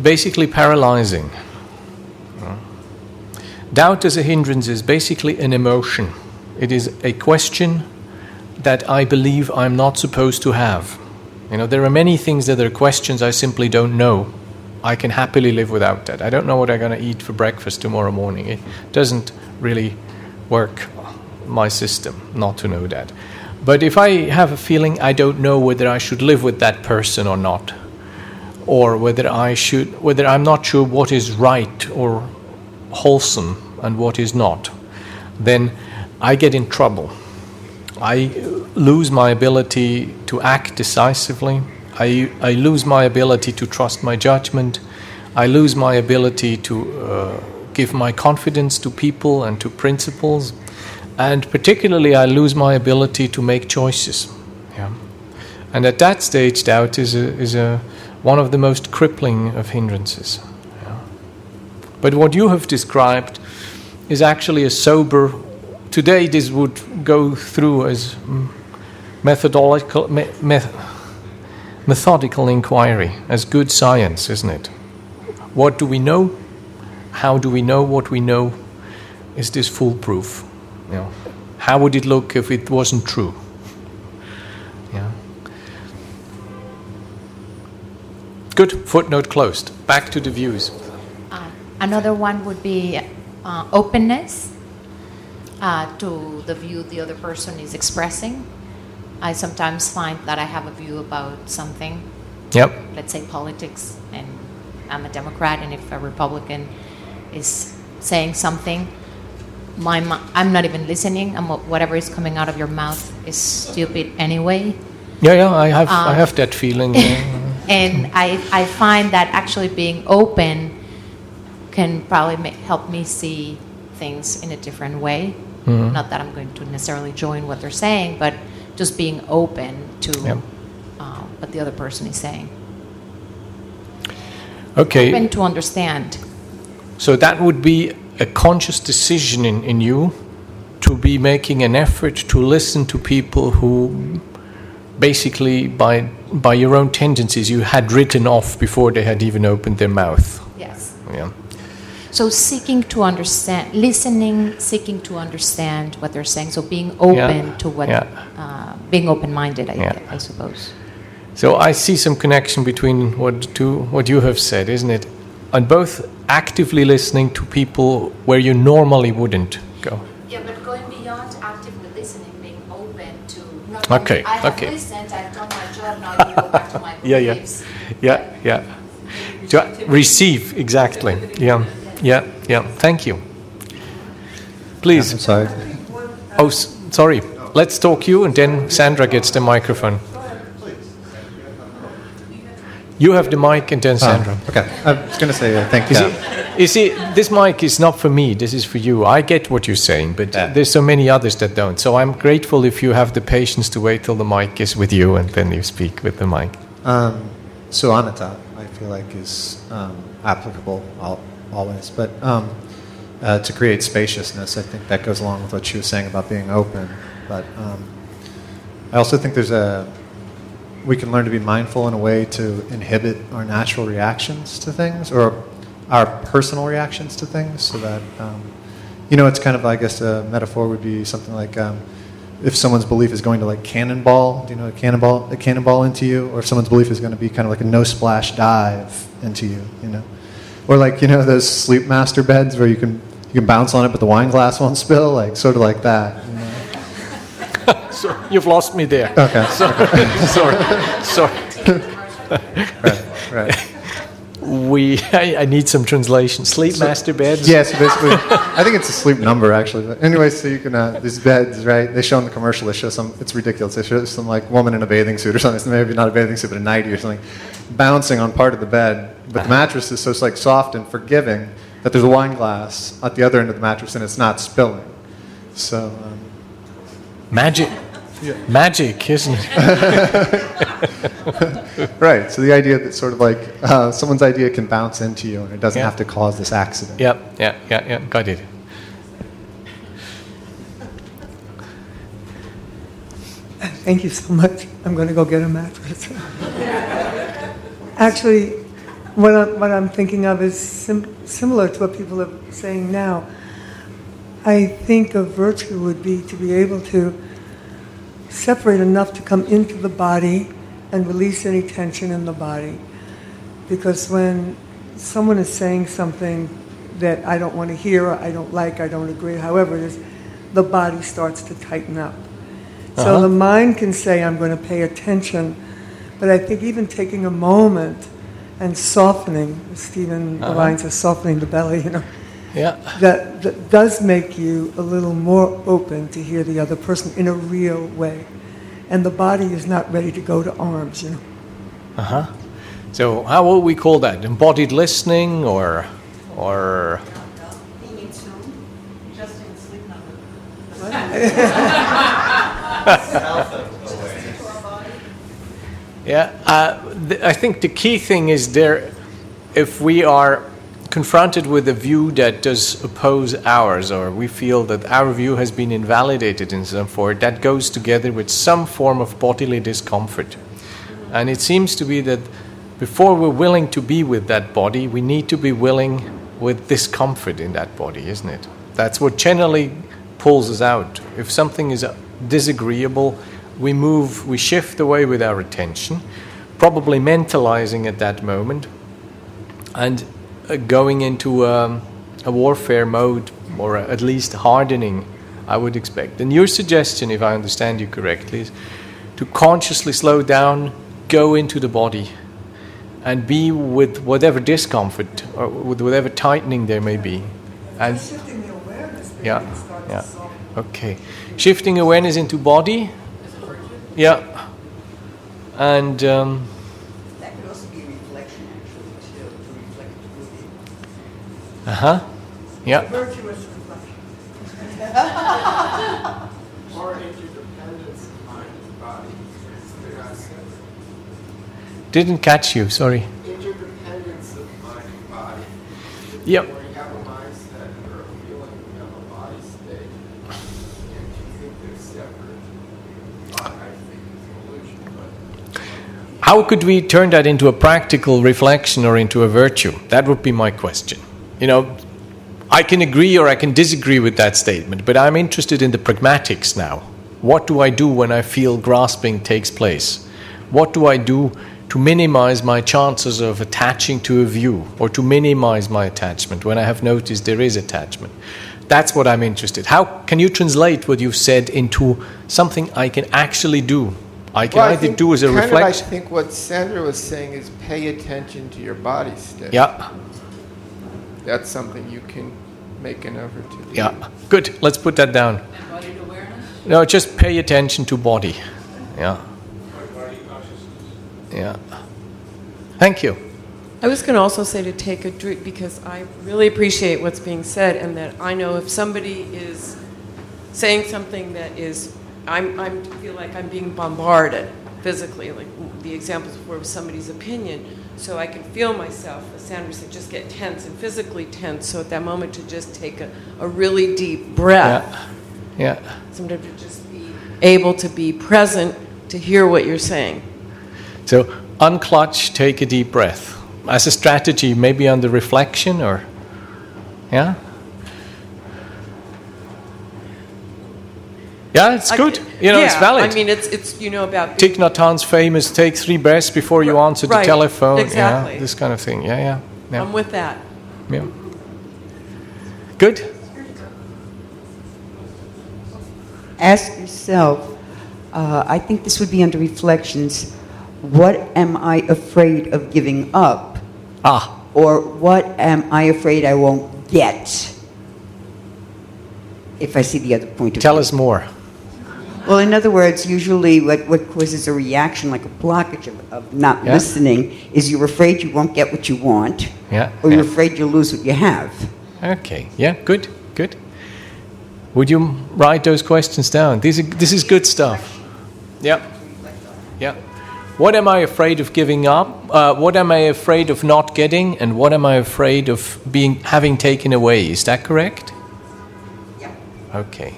basically paralyzing. Doubt as a hindrance is basically an emotion. It is a question that I believe I'm not supposed to have. You know, there are many things that are questions I simply don't know. I can happily live without that. I don't know what I'm going to eat for breakfast tomorrow morning. It doesn't really work my system not to know that. But if I have a feeling I don't know whether I should live with that person or not, or whether I should, whether I'm not sure what is right or wholesome and what is not, then I get in trouble. I lose my ability to act decisively. I, I lose my ability to trust my judgment. I lose my ability to uh, give my confidence to people and to principles. And particularly, I lose my ability to make choices. Yeah. And at that stage, doubt is, a, is a, one of the most crippling of hindrances. Yeah. But what you have described is actually a sober, today, this would go through as mm, methodological, me, methodical inquiry, as good science, isn't it? What do we know? How do we know what we know? Is this foolproof? Know, how would it look if it wasn't true? Good. Footnote closed. Back to the views. Uh, another one would be uh, openness uh, to the view the other person is expressing. I sometimes find that I have a view about something. Yep. Let's say politics, and I'm a Democrat, and if a Republican is saying something, my I'm not even listening. I'm, whatever is coming out of your mouth is stupid anyway. Yeah, yeah, I have um, I have that feeling. (laughs) and I I find that actually being open can probably ma- help me see things in a different way. Mhm. Not that I'm going to necessarily join what they're saying, but just being open to Yep. uh, what the other person is saying. Okay. Open to understand. So that would be a conscious decision in, in you to be making an effort to listen to people who basically by by your own tendencies you had written off before they had even opened their mouth. Yes. Yeah. So seeking to understand, listening, seeking to understand what they're saying. So being open Yeah. to what, Yeah. uh, being open-minded, I, Yeah. I suppose. So I see some connection between what to what you have said, isn't it? And both actively listening to people where you normally wouldn't go. Yeah, but going beyond actively listening, being open to. Not Okay, I have okay. listened, I've done my job. Now you go back to my Yeah, yeah. Yeah, yeah. To receive, exactly. Yeah, yeah, yeah. Thank you. Please. I'm sorry. Oh, s- sorry. Let's talk you, and then Sandra gets the microphone. You have the mic, and then Sandra. Oh, okay. I was going to say, I think. You uh, see, you see, this mic is not for me. This is for you. I get what you're saying, but there's so many others that don't. So I'm grateful if you have the patience to wait till the mic is with you, and then you speak with the mic. Um, so anatta, I feel like, is um, applicable al- always. But um, uh, to create spaciousness, I think that goes along with what she was saying about being open. But um, I also think there's a we can learn to be mindful in a way to inhibit our natural reactions to things or our personal reactions to things, so that um, you know, it's kind of I guess a metaphor would be something like. Um, if someone's belief is going to like cannonball, you know a cannonball, a cannonball into you, or if someone's belief is going to be kind of like a no splash dive into you, you know, or like you know those sleep master beds where you can you can bounce on it but the wine glass won't spill, like sort of like that. So you've lost me there. Okay. (laughs) sorry, sorry. right, right. We, I, I need some translation. Sleep master beds. Yes, basically, I think it's a sleep number actually. But anyway, so you can uh, these beds, right? They show in the commercial. They show some. It's ridiculous. They show some like woman in a bathing suit or something. So maybe not a bathing suit, but a nightie or something, bouncing on part of the bed. But the mattress is so like soft and forgiving that there's a wine glass at the other end of the mattress and it's not spilling. So. Um, Magic. Magic, isn't it? (laughs) right. So the idea that sort of like uh, someone's idea can bounce into you and it doesn't Yeah. have to cause this accident. Yep. yeah, yeah, yeah. Got it. Thank you so much. I'm going to go get a mattress. Actually, what I'm, what I'm thinking of is sim- similar to what people are saying now. I think a virtue would be to be able to separate enough to come into the body and release any tension in the body. Because when someone is saying something that I don't want to hear, or I don't like, I don't agree, however it is, the body starts to tighten up. So Uh-huh. the mind can say, I'm going to pay attention, but I think even taking a moment and softening, Stephen Uh-huh. Levine says, softening the belly, you know, Yeah. that, that does make you a little more open to hear the other person in a real way. And the body is not ready to go to arms, you know. Uh huh. So how will we call that? Embodied listening, or, or? (laughs) Yeah, uh, th- I think the key thing is there, if we are confronted with a view that does oppose ours, or we feel that our view has been invalidated in some form, that goes together with some form of bodily discomfort. And it seems to be that before we're willing to be with that body, we need to be willing with discomfort in that body, isn't it? That's what generally pulls us out. If something is disagreeable, we move, we shift away with our attention, probably mentalizing at that moment, and going into um, a warfare mode, or at least hardening, I would expect. And your suggestion, if I understand you correctly, is to consciously slow down, go into the body, and be with whatever discomfort or with whatever tightening there may be. And Shifting the awareness. yeah, yeah. Okay. Shifting awareness into body. Yeah. And um, That could also be reflection, actually, too, to reflect within. huh. Yeah. Virtuous reflection. Or interdependence of mind and body. Did I say Didn't catch you. Sorry. Interdependence of mind and body. Yep. Where you have a mindset or a feeling, you have a body state, and you think they're separate. I think it's an illusion, but How could we turn that into a practical reflection or into a virtue? That would be my question. You know, I can agree or I can disagree with that statement, but I'm interested in the pragmatics now. What do I do when I feel grasping takes place? What do I do to minimize my chances of attaching to a view or to minimize my attachment when I have noticed there is attachment? That's what I'm interested. How can you translate what you've said into something I can actually do? I can Well, either do as a kind of, reflection. I think what Sandra was saying is pay attention to your body state. Yeah. That's something you can make an effort to do. Yeah, good. Let's put that down. Embodied awareness? No, just pay attention to body. Yeah, Body yeah. Thank you. I was going to also say to take a drink because I really appreciate what's being said, and that I know if somebody is saying something that is, I'm, I'm feel like I'm being bombarded physically, like the examples were somebody's opinion, so I can feel myself, as Sandra said, just get tense and physically tense. So at that moment, to just take a, a really deep breath, Yeah. yeah. sometimes to just be able to be present to hear what you're saying. So unclutch, take a deep breath. As a strategy, maybe under reflection or, yeah? Yeah, it's good. You know, it's valid. I mean, it's, it's you know, about Thich Nhat Hanh's famous take three breaths before you answer the telephone. exactly. Yeah, this kind of thing. Yeah, yeah. yeah. I'm with that. yeah. Good. ask yourself, uh, I think this would be under reflections, what am I afraid of giving up? Ah. Or what am I afraid I won't get? If I see the other point of Tell view. us more. Well, in other words, usually what, what causes a reaction, like a blockage of, of not Yeah. listening, is you're afraid you won't get what you want, Yeah. or you're yeah. afraid you'll lose what you have. Okay. Yeah. Good. Good. Would you write those questions down? These are, this is good stuff. Yeah. Yeah. What am I afraid of giving up? Uh, what am I afraid of not getting? And what am I afraid of being having taken away? Is that correct? Yeah. Okay.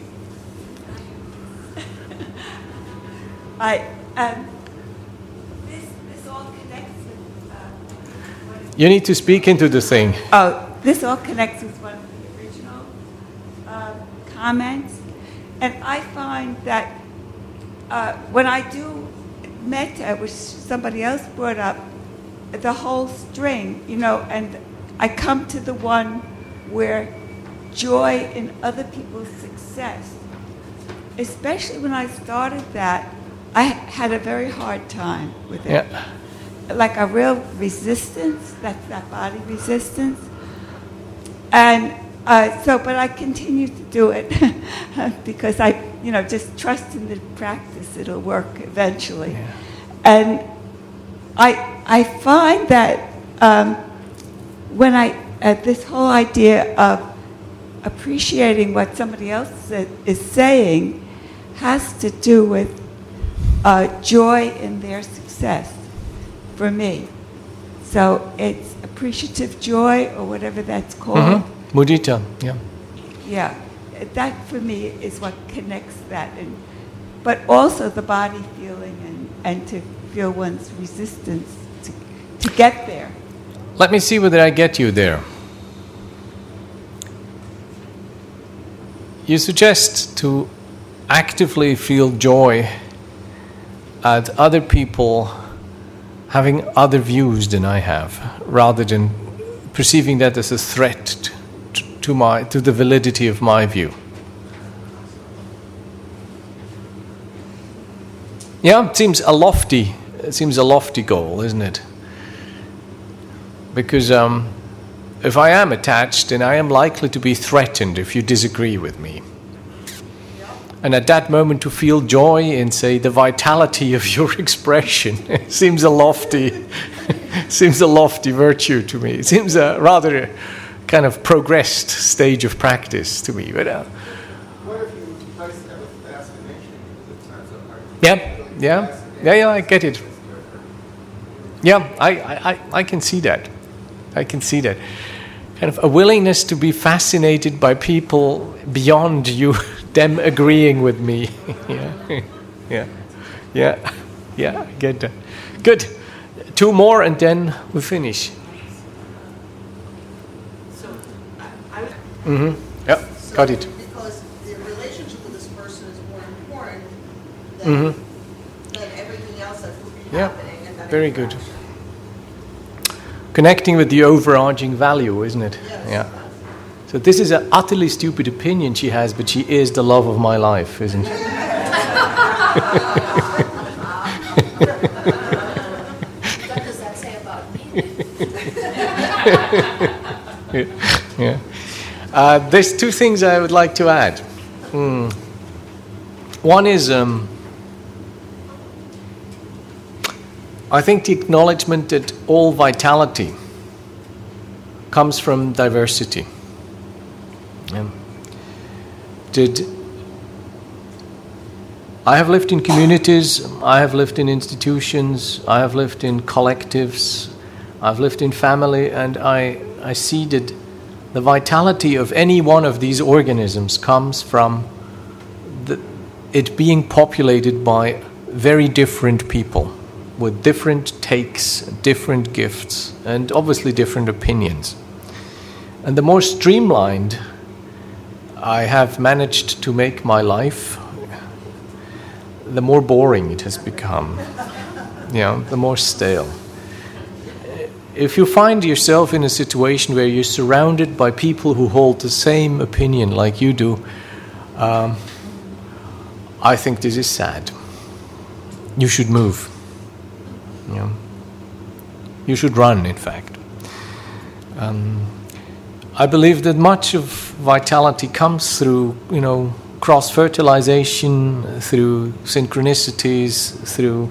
I, um, this, this all connects with, uh, You need to speak into the thing. oh, this all connects with one of the original uh, comments. And I find that uh, when I do metta, which somebody else brought up, the whole string, you know, and I come to the one where joy in other people's success, especially when I started that, I had a very hard time with it. Yeah. Like a real resistance, that's that body resistance. And uh, so, but I continue to do it (laughs) because I, you know, just trust in the practice, it'll work eventually. And I, I find that um, when I, uh, this whole idea of appreciating what somebody else is saying has to do with uh, joy in their success for me. So it's appreciative joy or whatever that's called. Mm-hmm. Mudita. Yeah. Yeah, that for me is what connects that, and but also the body feeling and, and to feel one's resistance to, to get there. Let me see whether I get you there. You suggest to actively feel joy at other people having other views than I have, rather than perceiving that as a threat to, my, to the validity of my view. Yeah, it seems a lofty, it seems a lofty goal, isn't it? Because um, if I am attached, then I am likely to be threatened if you disagree with me. And at that moment, to feel joy in, say, the vitality of (laughs) your expression (laughs) seems a lofty, (laughs) seems a lofty virtue to me. It seems a rather kind of progressed stage of practice to me. But uh, What if you replace that with fascination? Because it turns out like yeah, yeah, yeah, yeah, I get it. Yeah, I, I- I can see that. I can see that. Kind of a willingness to be fascinated by people beyond you, (laughs) them agreeing with me. (laughs) yeah, yeah, yeah, yeah, I get that. Good. Two more and then we finish. Mm-hmm. Yeah, got it. Because the relationship with this person is more important Mm-hmm. than everything else that would be Yeah, happening. That very good. Connecting with the overarching value, isn't it? Yeah. So this is an utterly stupid opinion she has, but she is the love of my life, isn't she? What does that say about me? yeah. (laughs) yeah. Uh, there's two things I would like to add. Hmm. One is um, I think the acknowledgement that all vitality comes from diversity. Yeah. Did I have lived in communities, I have lived in institutions, I have lived in collectives, I've lived in family, and I, I see that the vitality of any one of these organisms comes from the, it being populated by very different people with different takes, different gifts, and obviously different opinions. And the more streamlined I have managed to make my life, the more boring it has become. You know, the more stale. If you find yourself in a situation where you're surrounded by people who hold the same opinion like you do, um, I think this is sad. You should move. You, you should run, in fact. Um, I believe that much of vitality comes through, you know, cross fertilization, through synchronicities, through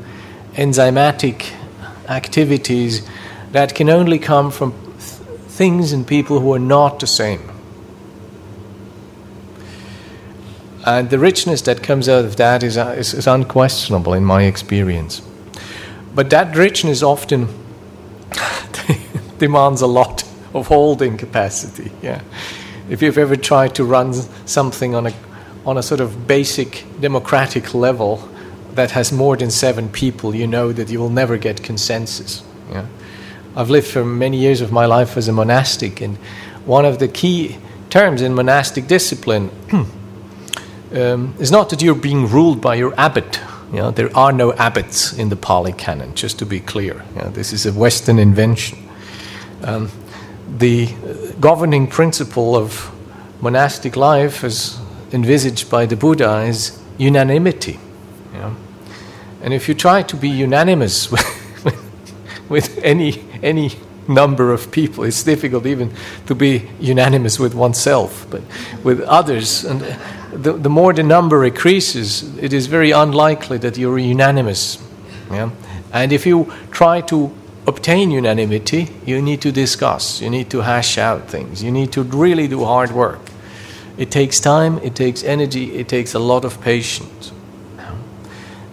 enzymatic activities that can only come from th- things and people who are not the same. And the richness that comes out of that is, uh, is, is unquestionable in my experience. But that richness often (laughs) demands a lot of holding capacity. Yeah, if you've ever tried to run something on a on a sort of basic democratic level that has more than seven people, you know that you will never get consensus. Yeah, I've lived for many years of my life as a monastic, and one of the key terms in monastic discipline (clears throat) um, is not that you're being ruled by your abbot. There are no abbots in the Pali Canon, just to be clear. This is a Western invention. Um, the governing principle of monastic life, as envisaged by the Buddha, is unanimity. And if you try to be unanimous (laughs) with, with any, any number of people, it's difficult even to be unanimous with oneself, but with others. And the, the more the number increases, it is very unlikely that you're unanimous. Yeah? And if you try to obtain unanimity, you need to discuss, you need to hash out things, you need to really do hard work. It takes time, it takes energy, it takes a lot of patience.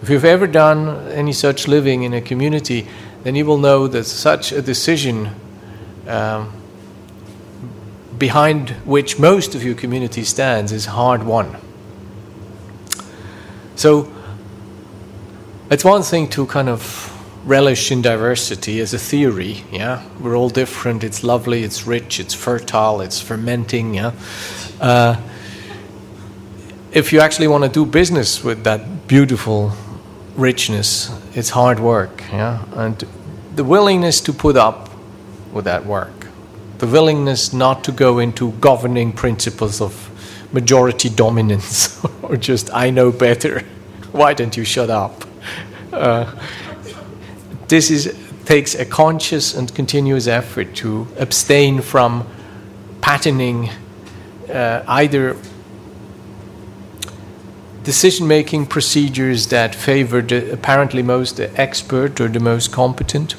If you've ever done any such living in a community, then you will know that such a decision um, behind which most of your community stands is hard won. So it's one thing to kind of relish in diversity as a theory, yeah? We're all different, it's lovely, it's rich, it's fertile, it's fermenting, yeah? Uh, if you actually want to do business with that beautiful richness, it's hard work, yeah? And the willingness to put up with that work, the willingness not to go into governing principles of majority dominance (laughs) or just I know better, why don't you shut up? Uh, this is, takes a conscious and continuous effort to abstain from patterning uh, either decision making procedures that favor the apparently most expert or the most competent,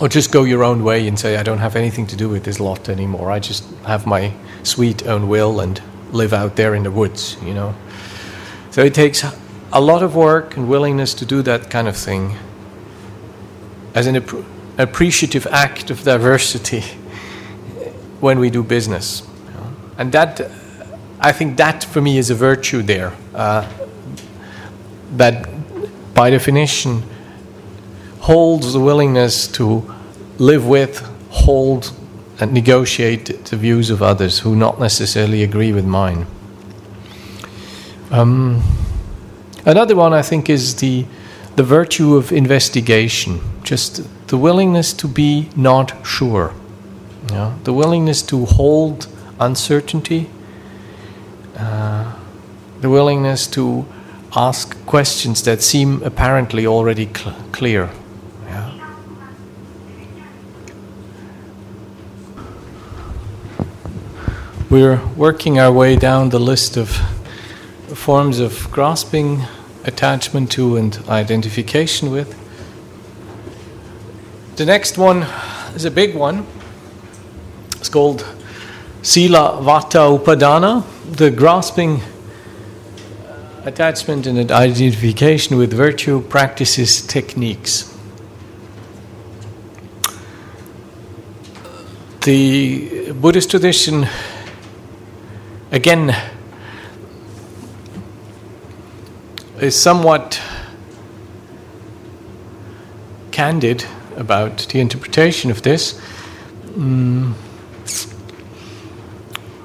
or just go your own way and say, I don't have anything to do with this lot anymore. I just have my sweet own will and live out there in the woods, you know. So it takes a lot of work and willingness to do that kind of thing as an ap- appreciative act of diversity (laughs) when we do business. And that, I think that for me is a virtue there. Uh, that by definition holds the willingness to live with, hold, and negotiate the views of others who not necessarily agree with mine. Um, another one I think is the the virtue of investigation, just the willingness to be not sure, the willingness to hold uncertainty, uh, the willingness to ask questions that seem apparently already cl- clear. We're working our way down the list of forms of grasping, attachment to, and identification with. The next one is a big one. It's called Sila Vata Upadana, the grasping attachment and identification with virtue practices techniques. The Buddhist tradition, again, is somewhat candid about the interpretation of this. Mm.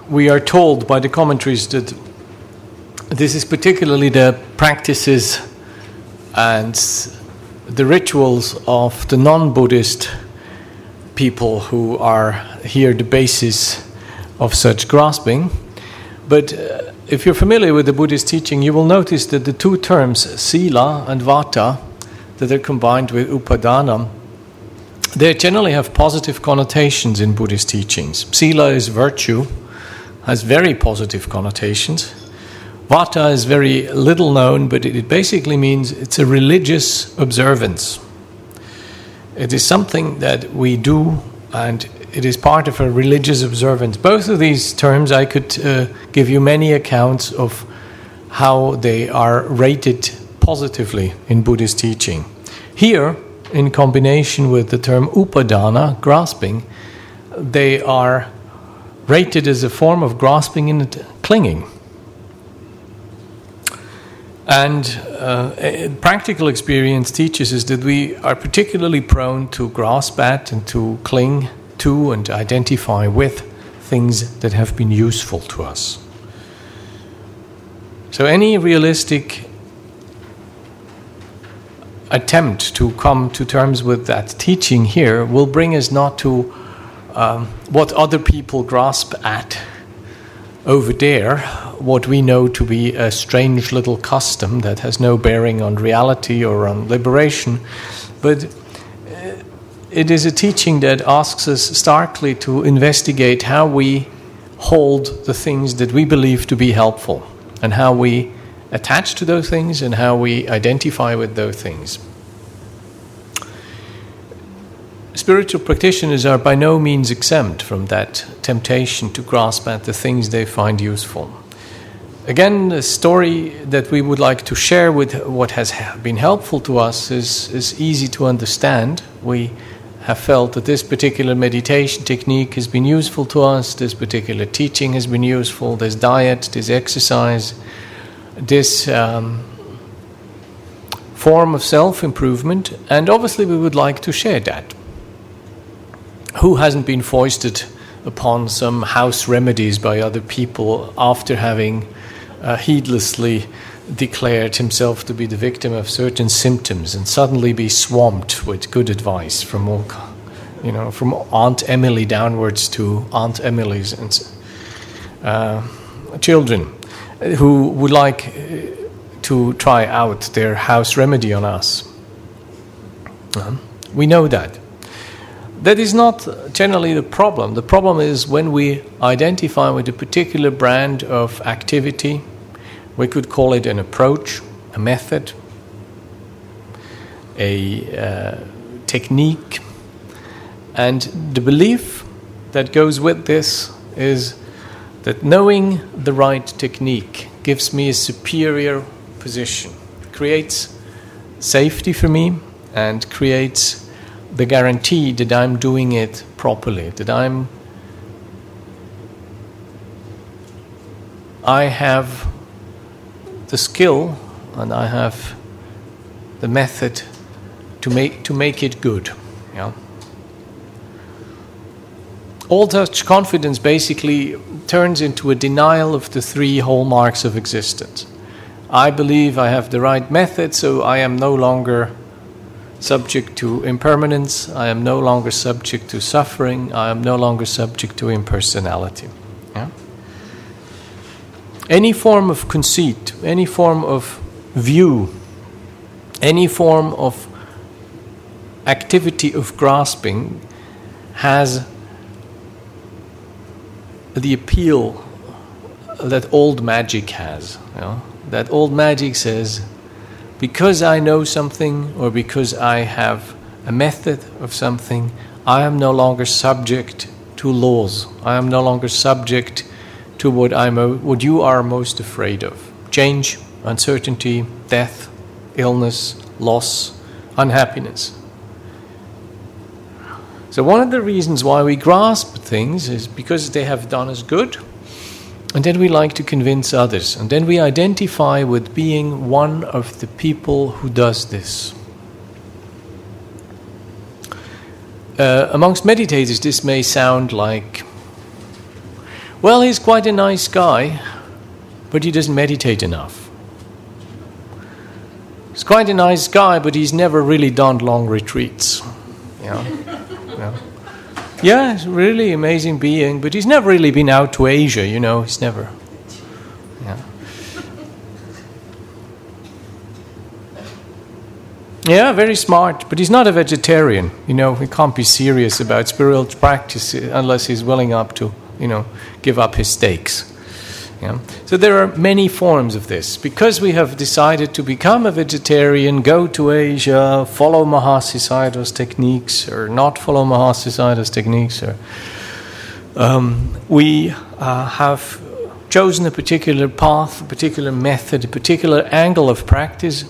We are told by the commentaries that this is particularly the practices and the rituals of the non Buddhist people who are here the basis of such grasping. But uh, if you're familiar with the Buddhist teaching, you will notice that the two terms, sila and vata, that are combined with upadana, they generally have positive connotations in Buddhist teachings. Sila is virtue, has very positive connotations. Vata is very little known, but it basically means it's a religious observance. It is something that we do, and it is part of a religious observance. Both of these terms, I could uh, give you many accounts of how they are rated positively in Buddhist teaching. Here, in combination with the term upadana, grasping, they are rated as a form of grasping and clinging. And uh, practical experience teaches us that we are particularly prone to grasp at and to cling to and identify with things that have been useful to us. So, any realistic attempt to come to terms with that teaching here will bring us not to um, what other people grasp at over there, what we know to be a strange little custom that has no bearing on reality or on liberation, but it is a teaching that asks us starkly to investigate how we hold the things that we believe to be helpful and how we attach to those things and how we identify with those things. Spiritual practitioners are by no means exempt from that temptation to grasp at the things they find useful. Again, the story that we would like to share with what has been helpful to us is, is easy to understand. We have felt that this particular meditation technique has been useful to us, this particular teaching has been useful, this diet, this exercise, this um, form of self improvement, and obviously we would like to share that. Who hasn't been foisted upon some house remedies by other people after having uh, heedlessly declared himself to be the victim of certain symptoms and suddenly be swamped with good advice from all, you know, from Aunt Emily downwards to Aunt Emily's and uh, children who would like uh, to try out their house remedy on us. Uh, we know that. That is not generally the problem. The problem is when we identify with a particular brand of activity, we could call it an approach, a method, a uh, technique, And the belief that goes with this is that knowing the right technique gives me a superior position, creates safety for me, and creates the guarantee that I'm doing it properly, that I'm I have the skill and I have the method to make to make it good. Yeah. All such confidence basically turns into a denial of the three hallmarks of existence. I believe I have the right method, so I am no longer subject to impermanence, I am no longer subject to suffering, I am no longer subject to impersonality. Any form of conceit, any form of view, any form of activity of grasping has the appeal that old magic has. You know? That old magic says, because I know something or because I have a method of something, I am no longer subject to laws. I am no longer subject to what, I'm, what you are most afraid of change, uncertainty, death, illness, loss, unhappiness. So, one of the reasons why we grasp things is because they have done us good, and then we like to convince others, and then we identify with being one of the people who does this. Uh, amongst meditators, this may sound like, well, he's quite a nice guy, but he doesn't meditate enough. He's quite a nice guy, but he's never really done long retreats. Yeah. Yeah. Yeah, he's a really amazing being, but he's never really been out to Asia, you know, he's never. Yeah. Yeah, very smart, but he's not a vegetarian. You know, he can't be serious about spiritual practice unless he's willing up to, you know, give up his stakes. Yeah. So there are many forms of this. Because we have decided to become a vegetarian, go to Asia, follow Mahasi Sayadaw's techniques, or not follow Mahasi Sayadaw's techniques, or um, we uh, have chosen a particular path, a particular method, a particular angle of practice,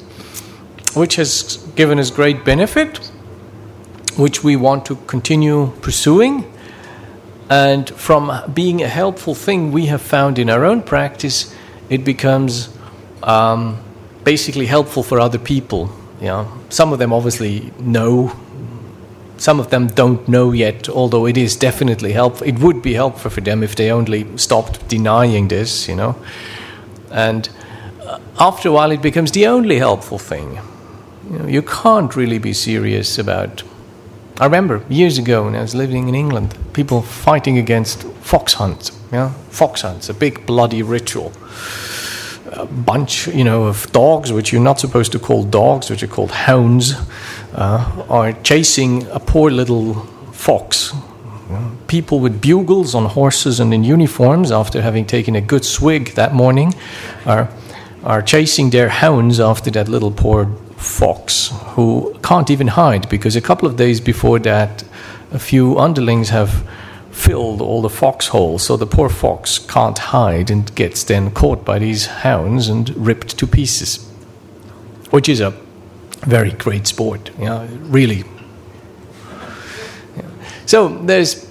which has given us great benefit, which we want to continue pursuing and from being a helpful thing we have found in our own practice, it becomes um, basically helpful for other people. You know? Some of them obviously know, some of them don't know yet, although it is definitely helpful. It would be helpful for them if they only stopped denying this, you know. And uh, after a while, it becomes the only helpful thing. You, know, you can't really be serious about I remember years ago when I was living in England, people fighting against fox hunts. Yeah, fox hunts, a big bloody ritual. A bunch, you know, of dogs, which you're not supposed to call dogs, which are called hounds, uh, are chasing a poor little fox. People with bugles on horses and in uniforms, after having taken a good swig that morning, are are chasing their hounds after that little poor fox who can't even hide because a couple of days before that, a few underlings have filled all the foxholes, so the poor fox can't hide and gets then caught by these hounds and ripped to pieces, which is a very great sport, you know, really. Yeah. So there's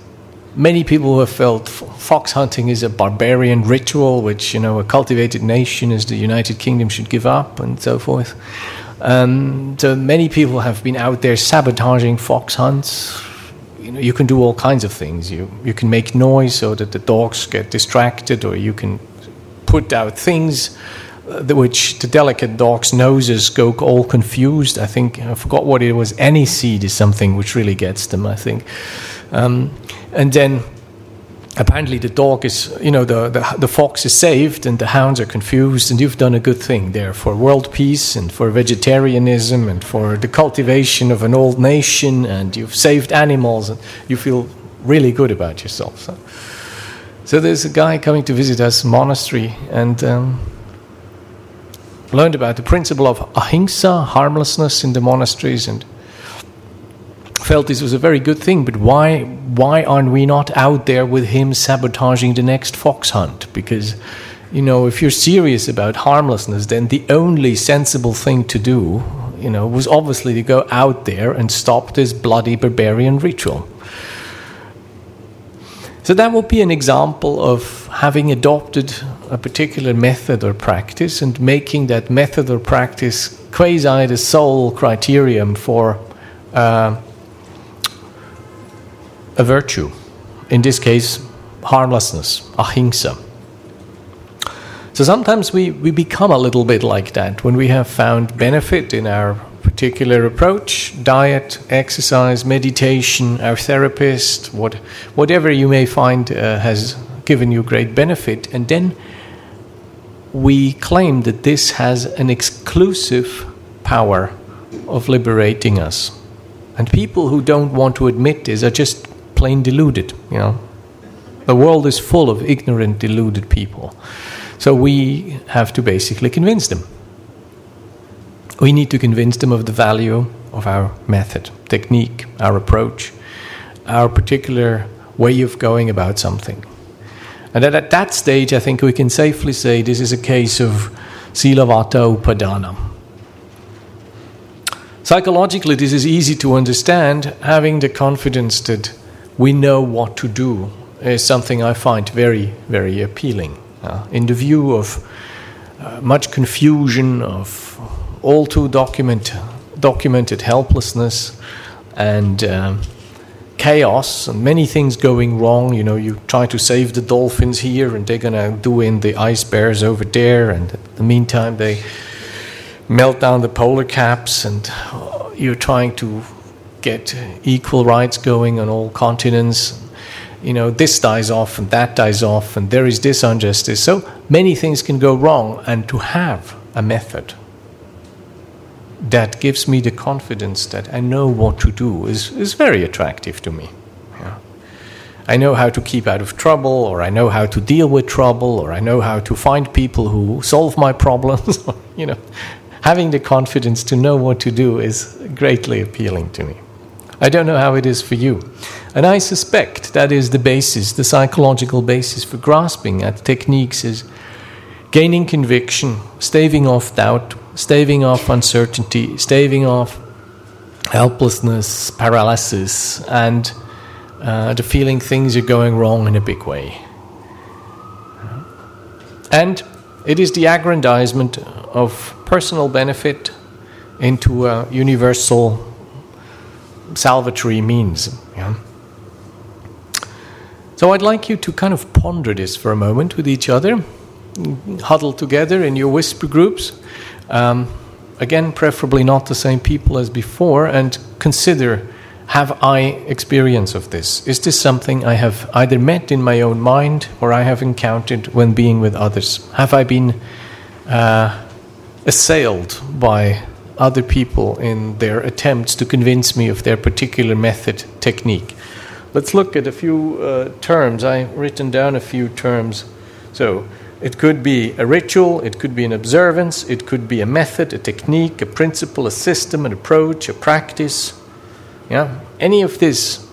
many people who have felt fox hunting is a barbarian ritual, which you know a cultivated nation as the United Kingdom should give up, and so forth. Um, so many people have been out there sabotaging fox hunts. You know, you can do all kinds of things. You you can make noise so that the dogs get distracted, or you can put out things uh, which the delicate dogs' noses go all confused. I think I forgot what it was. Any seed is something which really gets them. I think, um, and then apparently the dog is, you know, the, the, the, fox is saved and the hounds are confused, and you've done a good thing there for world peace and for vegetarianism and for the cultivation of an old nation, and you've saved animals, and you feel really good about yourself. So, so there's a guy coming to visit us monastery and um, learned about the principle of ahimsa, harmlessness in the monasteries, and felt this was a very good thing, but why why aren't we not out there with him sabotaging the next fox hunt? Because you know, if you're serious about harmlessness, then the only sensible thing to do, you know, was obviously to go out there and stop this bloody barbarian ritual. So that would be an example of having adopted a particular method or practice and making that method or practice quasi the sole criterion for uh, a virtue. In this case, harmlessness, ahimsa. So sometimes we, we become a little bit like that when we have found benefit in our particular approach diet, exercise, meditation, our therapist, what, whatever you may find uh, has given you great benefit. And then we claim that this has an exclusive power of liberating us. And people who don't want to admit this are just plain deluded, you know. The world is full of ignorant, deluded people. So we have to basically convince them. We need to convince them of the value of our method, technique, our approach, our particular way of going about something. And at that stage, I think we can safely say this is a case of Silabbata Upadana. Psychologically, this is easy to understand. Having the confidence that we know what to do is something I find very, very appealing. Uh, in the view of uh, much confusion, of all too document, documented helplessness, and um, chaos, and many things going wrong. You know, you try to save the dolphins here, and they're going to do in the ice bears over there, and in the meantime, they melt down the polar caps, and uh, you're trying to get equal rights going on all continents you know, this dies off and that dies off, and there is this injustice. So many things can go wrong, and to have a method that gives me the confidence that I know what to do is, is very attractive to me. Yeah. I know how to keep out of trouble, or I know how to deal with trouble, or I know how to find people who solve my problems. (laughs) you know, having the confidence to know what to do is greatly appealing to me. I don't know how it is for you. And I suspect that is the basis, the psychological basis for grasping at techniques is gaining conviction, staving off doubt, staving off uncertainty, staving off helplessness, paralysis, and uh, the feeling things are going wrong in a big way. And it is the aggrandizement of personal benefit into a universal salvatory means. Yeah? So I'd like you to kind of ponder this for a moment with each other, huddle together in your whisper groups. Um, again, preferably not the same people as before, and consider have I experience of this? Is this something I have either met in my own mind or I have encountered when being with others? Have I been uh, assailed by other people in their attempts to convince me of their particular method technique. Let's look at a few uh, terms. I've written down a few terms. So, it could be a ritual, it could be an observance, it could be a method, a technique, a principle, a system, an approach, a practice. Yeah, any of this.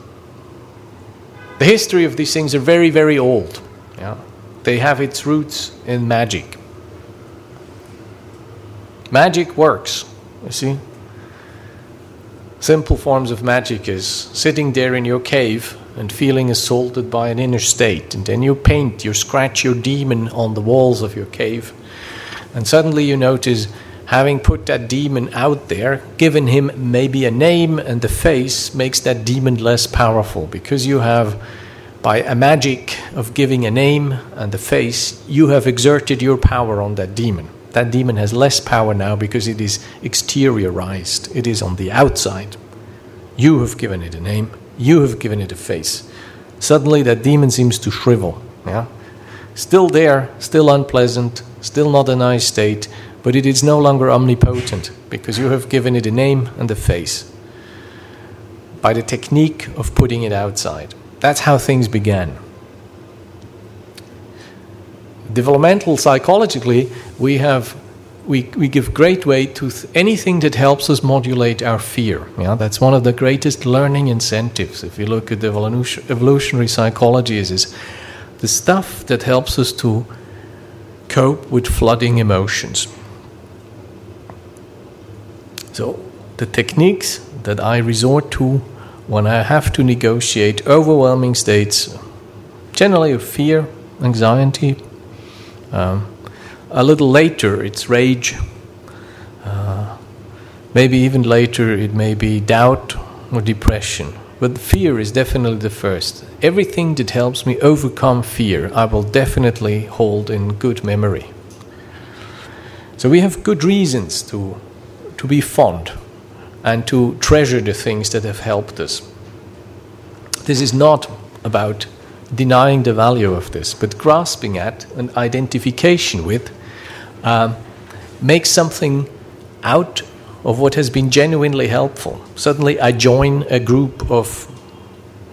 The history of these things are very, very old. Yeah, they have its roots in magic. Magic works. You see? Simple forms of magic is sitting there in your cave and feeling assaulted by an inner state, and then you paint, you scratch your demon on the walls of your cave, and suddenly you notice having put that demon out there, given him maybe a name and a face, makes that demon less powerful because you have, by a magic of giving a name and a face, you have exerted your power on that demon. That demon has less power now because it is exteriorized, it is on the outside. You have given it a name, you have given it a face. Suddenly, that demon seems to shrivel. Yeah? Still there, still unpleasant, still not a nice state, but it is no longer omnipotent because you have given it a name and a face by the technique of putting it outside. That's how things began developmental psychologically, we have we, we give great weight to th- anything that helps us modulate our fear. Yeah, that's one of the greatest learning incentives. If you look at evolution, evolutionary psychology, is, is the stuff that helps us to cope with flooding emotions. So, the techniques that I resort to when I have to negotiate overwhelming states, generally of fear, anxiety, um, a little later it's rage, uh, maybe even later it may be doubt or depression. But fear is definitely the first. Everything that helps me overcome fear, I will definitely hold in good memory. So we have good reasons to, to be fond and to treasure the things that have helped us. This is not about denying the value of this, but grasping at and identification with um, makes something out of what has been genuinely helpful. Suddenly, I join a group of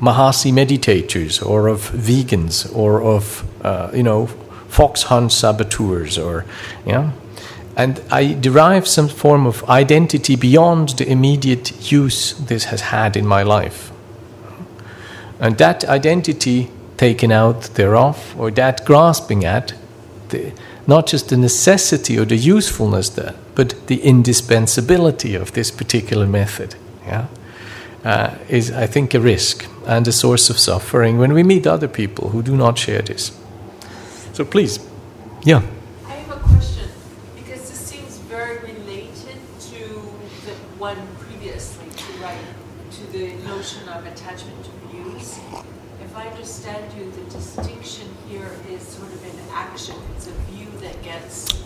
Mahasi meditators, or of vegans, or of uh, you know fox hunt saboteurs, or yeah, and I derive some form of identity beyond the immediate use this has had in my life. And that identity taken out thereof, or that grasping at, the, not just the necessity or the usefulness there, but the indispensability of this particular method, yeah, uh, is, I think, a risk and a source of suffering when we meet other people who do not share this. So please, yeah. I have a question because this seems very related to the one previously, to right, to the notion of attachment to views. If I understand you, the distinction here is sort of an action. It's a view that gets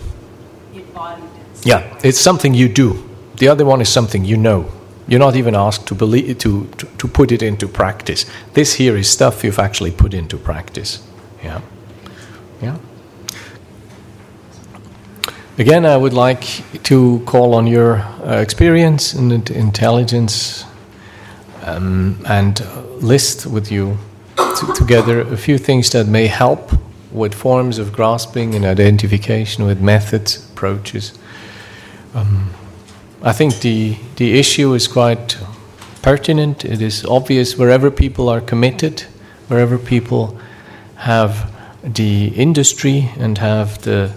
embodied. Yeah, it's something you do. The other one is something you know. You're not even asked to believe to, to, to put it into practice. This here is stuff you've actually put into practice. Yeah. Yeah. Again, I would like to call on your uh, experience and intelligence um, and list with you t- together a few things that may help with forms of grasping and identification with methods, approaches. Um, I think the, the issue is quite pertinent. It is obvious wherever people are committed, wherever people have the industry and have the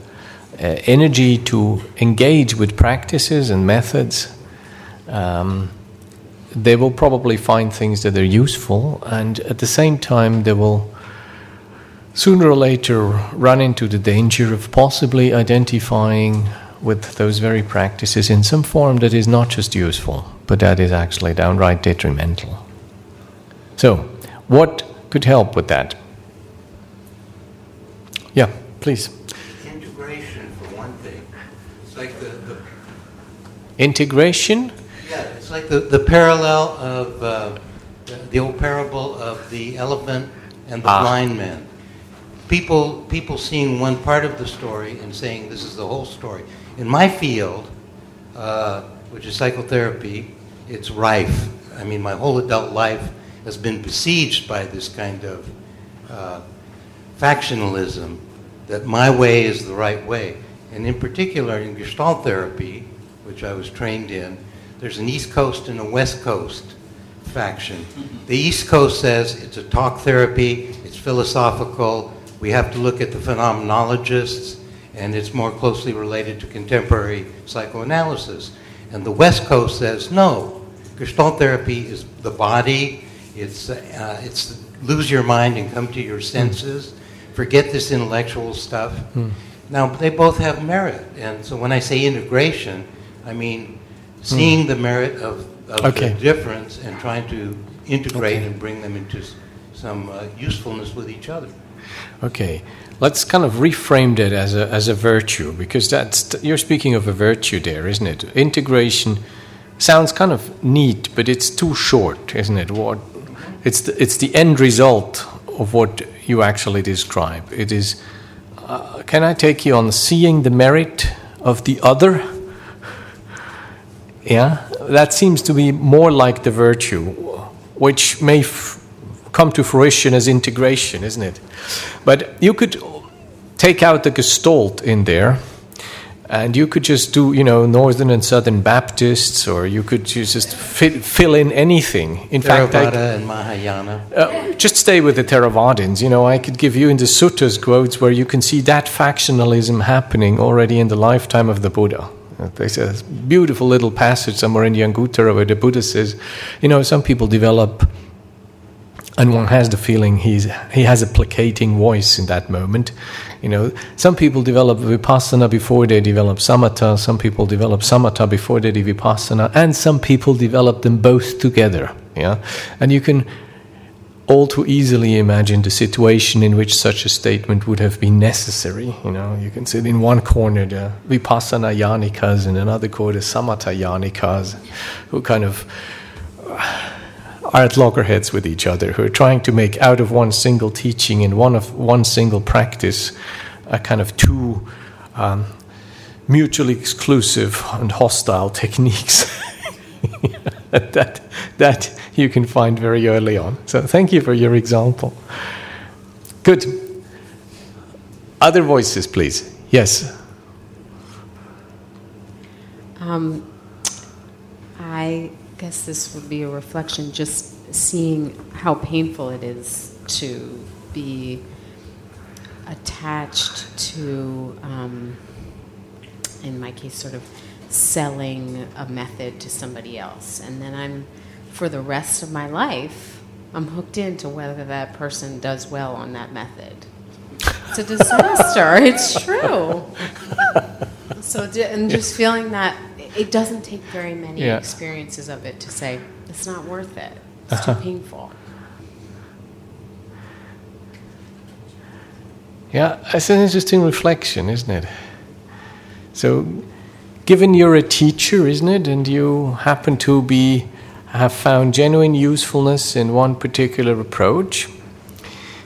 uh, energy to engage with practices and methods, um, they will probably find things that are useful, and at the same time, they will sooner or later run into the danger of possibly identifying with those very practices in some form that is not just useful, but that is actually downright detrimental. So, what could help with that? Yeah, please. Integration, for one thing. It's like the, the Integration? yeah, it's like the, the parallel of uh, the, the old parable of the elephant and the Ah. blind man. People, people seeing one part of the story and saying this is the whole story. In my field, uh, which is psychotherapy, it's rife. I mean, my whole adult life has been besieged by this kind of uh, factionalism that my way is the right way. And in particular, in Gestalt therapy, which I was trained in, there's an East Coast and a West Coast faction. The East Coast says it's a talk therapy, it's philosophical, we have to look at the phenomenologists, and it's more closely related to contemporary psychoanalysis. And the West Coast says no, Gestalt therapy is the body, it's, uh, it's lose your mind and come to your senses, forget this intellectual stuff. Hmm. Now, they both have merit. And so when I say integration, I mean seeing the merit of, of Okay. the difference and trying to integrate Okay. and bring them into some uh, usefulness with each other. Okay, let's kind of reframe that as a, as a virtue because that's you're speaking of a virtue there, isn't it? Integration sounds kind of neat, but it's too short, isn't it? What it's the, it's the end result of what you actually describe. It is. Uh, can I take you on seeing the merit of the other? Yeah, that seems to be more like the virtue, which may come to fruition as integration, isn't it? But you could take out the gestalt in there And you could just do, you know, Northern and Southern Baptists, or you could just fit, fill in anything. In fact, I, Theravada and Mahayana. uh, just stay with the Theravadins. You know, I could give you in the suttas quotes where you can see that factionalism happening already in the lifetime of the Buddha. Uh, There's a beautiful little passage somewhere in the Anguttara where the Buddha says, you know, some people develop, and one has the feeling he's, he has a placating voice in that moment. You know, some people develop vipassana before they develop samatha, some people develop samatha before they do vipassana, and some people develop them both together. Yeah, and you can all too easily imagine the situation in which such a statement would have been necessary. You know, you can sit in one corner the vipassana yanikas, and another corner samatha yanikas, who kind of are at loggerheads with each other, who are trying to make out of one single teaching and one of one single practice a kind of two um, mutually exclusive and hostile (laughs) techniques (laughs) that that you can find very early on. So thank you for your example. Good. Other voices, please. Yes. Um, I guess this would be a reflection just seeing how painful it is to be attached to, um, in my case, sort of selling a method to somebody else. And then I'm, for the rest of my life, I'm hooked into whether that person does well on that method. It's a disaster. it's true. (laughs) So, and just feeling that it doesn't take very many Yeah. experiences of it to say, it's not worth it. It's too Uh-huh. painful. Yeah, it's an interesting reflection, isn't it? So, given you're a teacher, isn't it, and you happen to be have found genuine usefulness in one particular approach,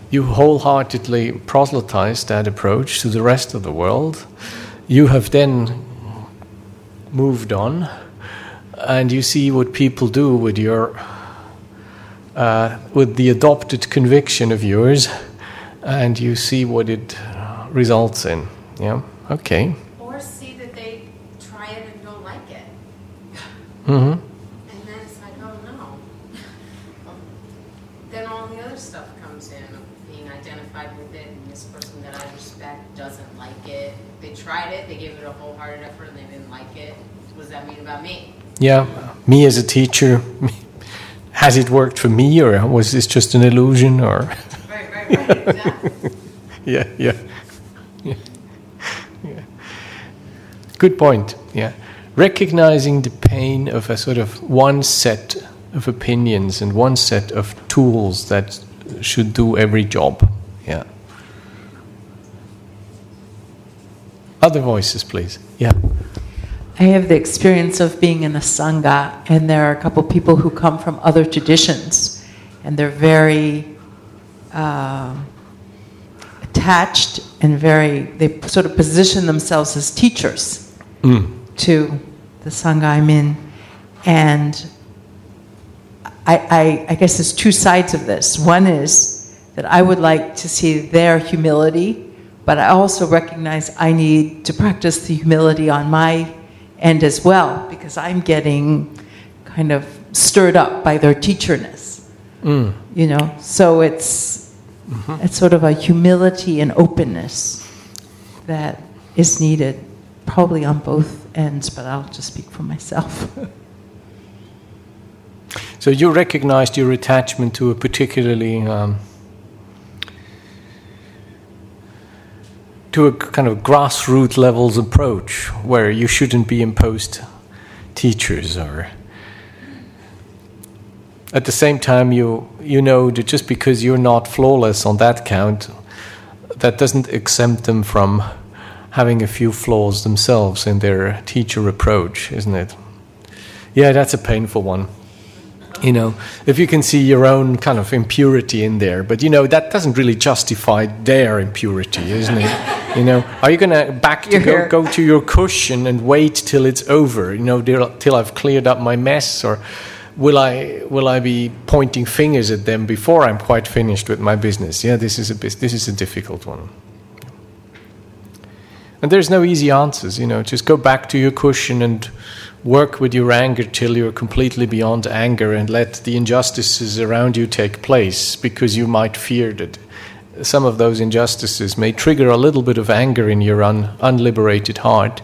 you wholeheartedly proselytize that approach to the rest of the world. You have then moved on, and you see what people do with your uh, with the adopted conviction of yours, and you see what it results in. Yeah. Okay. Or see that they try it and don't like it. Mm-hmm. And then it's like, oh no. then all the other stuff comes in of being identified with it, and this person that I respect doesn't like it. They tried it, they gave it a wholehearted effort, and they didn't like it. What does that mean about me? Yeah. Me as a teacher, (laughs) has it worked for me, or was this just an illusion, or? Right, right, right, exactly. (laughs) yeah, yeah, yeah, yeah. Good point. Yeah, recognizing the pain of a sort of one set of opinions and one set of tools that should do every job. Yeah. Other voices, please. Yeah. I have the experience of being in a sangha, and there are a couple people who come from other traditions, and they're very uh, attached and very, they sort of position themselves as teachers Mm. to the sangha I'm in. And I, I, I guess there's two sides of this. One is that I would like to see their humility, but I also recognize I need to practice the humility on my end as well because I'm getting kind of stirred up by their teacherness. Mm. You know, so it's it's sort of a humility and openness that is needed, probably on both ends. But I'll just speak for myself. (laughs) So you recognized your attachment to a particularly um, to a kind of grassroots levels approach where you shouldn't be imposed teachers or at the same time you you know that just because you're not flawless on that count that doesn't exempt them from having a few flaws themselves in their teacher approach isn't it? Yeah that's a painful one you know if you can see your own kind of impurity in there but you know that doesn't really justify their impurity isn't it? You know are you going to back to go, go to your cushion and wait till it's over you know till, till i've cleared up my mess or will i will i be pointing fingers at them before i'm quite finished with my business? Yeah this is a this is a difficult one. And there's no easy answers, you know. Just go back to your cushion and work with your anger till you're completely beyond anger and let the injustices around you take place because you might fear that some of those injustices may trigger a little bit of anger in your un- unliberated heart.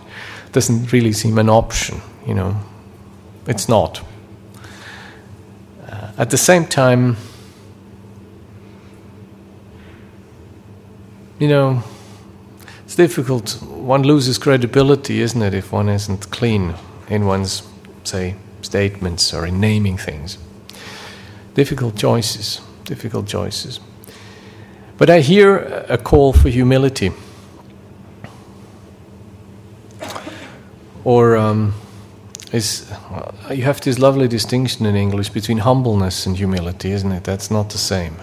Doesn't really seem an option, you know. It's not. Uh, at the same time, you know, it's difficult. One loses credibility, isn't it, if one isn't clean in one's, say, statements or in naming things. Difficult choices, difficult choices. But I hear a call for humility. Or um, is you have this lovely distinction in English between humbleness and humility, isn't it? That's not the same.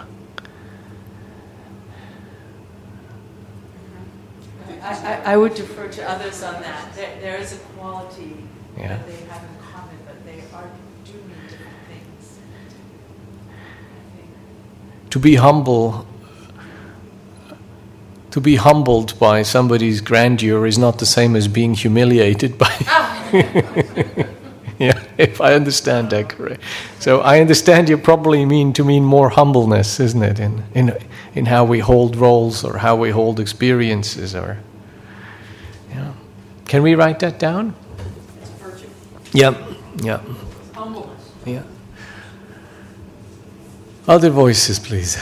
I, I, I would defer to others on that. There, there is a quality Yeah. that they have in common, but they are do mean different things. To be humble, to be humbled by somebody's grandeur is not the same as being humiliated by. Ah. (laughs) yeah, if I understand that correct. So I understand you probably mean to mean more humbleness, isn't it, in in in how we hold roles or how we hold experiences, or. Yeah. Can we write that down? Yeah, yeah, Humbleness. yeah. Other voices, please.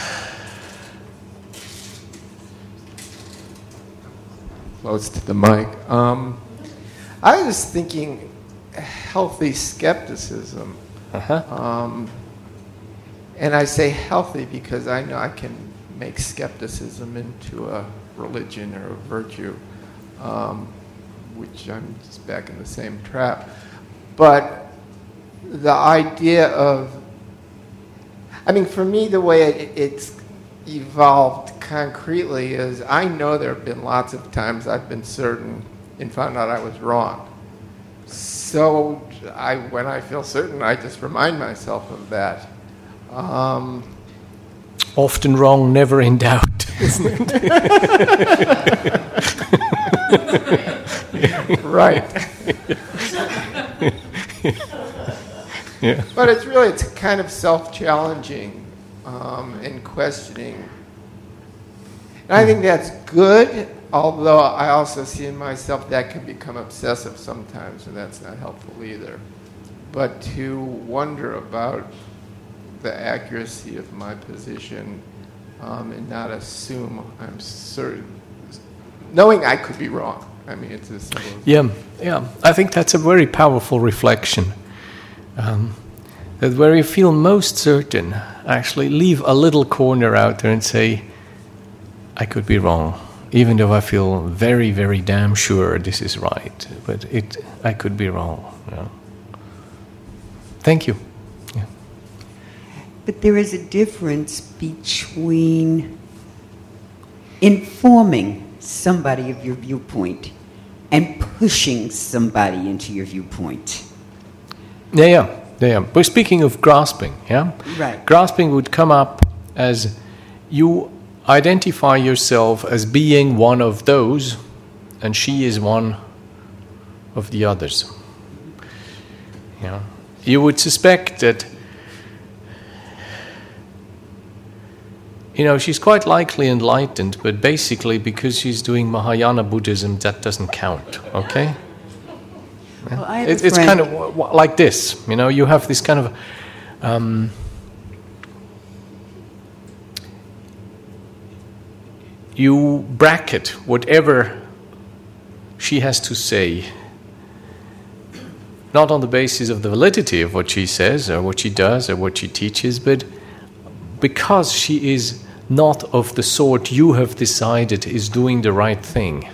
close to the mic. Um, I was thinking healthy skepticism. Uh Um, and I say healthy because I know I can make skepticism into a religion or a virtue, um, which I'm just back in the same trap. But the idea of, I mean, for me, the way it, it's evolved concretely is I know there have been lots of times I've been certain and found out I was wrong. So I, when I feel certain, I just remind myself of that. Um, Often wrong, never in doubt, (laughs) isn't it? (laughs) right. (laughs) (laughs) yeah. But it's really it's kind of self-challenging um, and questioning. And I think that's good, although I also see in myself that can become obsessive sometimes, and that's not helpful either. But to wonder about the accuracy of my position um, and not assume I'm certain, knowing I could be wrong. I mean, it's as simple Yeah, yeah. I think that's a very powerful reflection. Um, that where you feel most certain, actually leave a little corner out there and say, I could be wrong, even though I feel very, very damn sure this is right. But it, I could be wrong. Yeah. Thank you. But there is a difference between informing somebody of your viewpoint and pushing somebody into your viewpoint. Yeah, yeah, yeah. yeah. We're speaking of grasping, yeah? Right. Grasping would come up as you identify yourself as being one of those, and she is one of the others. Yeah. You would suspect that, you know, she's quite likely enlightened, but basically because she's doing Mahayana Buddhism, that doesn't count, okay? Well, I It, it's kind of like this, you know. You have this kind of um, you bracket whatever she has to say, not on the basis of the validity of what she says or what she does or what she teaches, but because she is not of the sort you have decided is doing the right thing.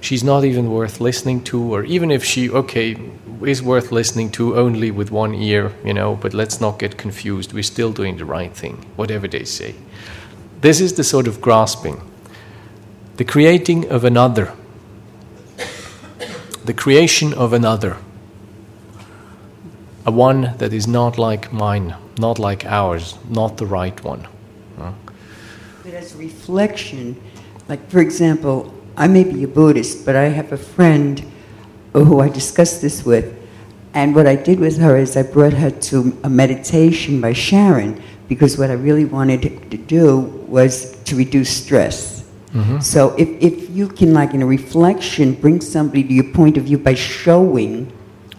She's not even worth listening to, or even if she, okay, is worth listening to only with one ear, you know, but let's not get confused. We're still doing the right thing, whatever they say. This is the sort of grasping. The creating of another. The creation of another. A one that is not like mine, not like ours, not the right one. But as a reflection, like for example, I may be a Buddhist, but I have a friend who I discussed this with. And what I did with her is I brought her to a meditation by Sharon because what I really wanted to do was to reduce stress. Mhm. So if, if you can, like in a reflection, bring somebody to your point of view by showing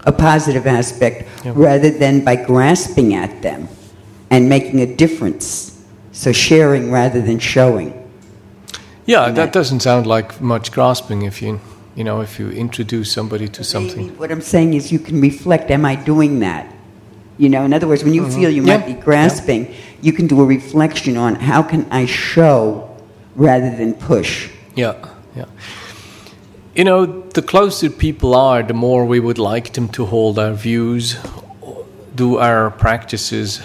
a positive aspect Yeah. rather than by grasping at them and making a difference. So sharing rather than showing. Yeah, that doesn't sound like much grasping if you, you know, if you introduce somebody to something. What I'm saying is you can reflect, am I doing that? You know, in other words, when you Mhm. feel you Yeah. might be grasping, you can do a reflection on how can I show rather than push. Yeah, yeah. You know, the closer people are, the more we would like them to hold our views, do our practices,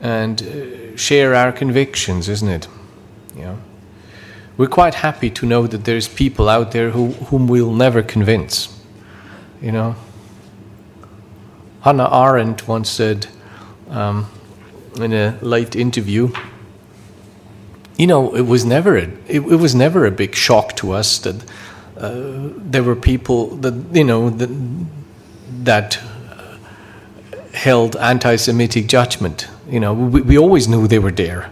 and uh, share our convictions, isn't it? Yeah. We're quite happy to know that there's people out there who, whom we'll never convince. You know, Hannah Arendt once said um, in a late interview you know, it was never a, it, it was never a big shock to us that uh, there were people that you know that, that held anti-Semitic judgment. You know, we, we always knew they were there.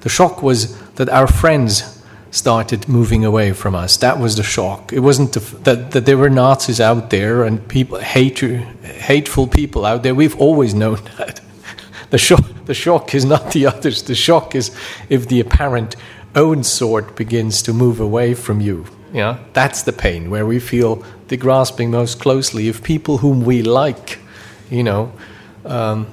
The shock was that our friends started moving away from us. That was the shock. It wasn't the, that that there were Nazis out there and people hate, hateful people out there. We've always known (laughs) that. The shock, the shock is not the others. The shock is if the apparent own sort begins to move away from you. Yeah, that's the pain where we feel the grasping most closely. If people whom we like, you know, um,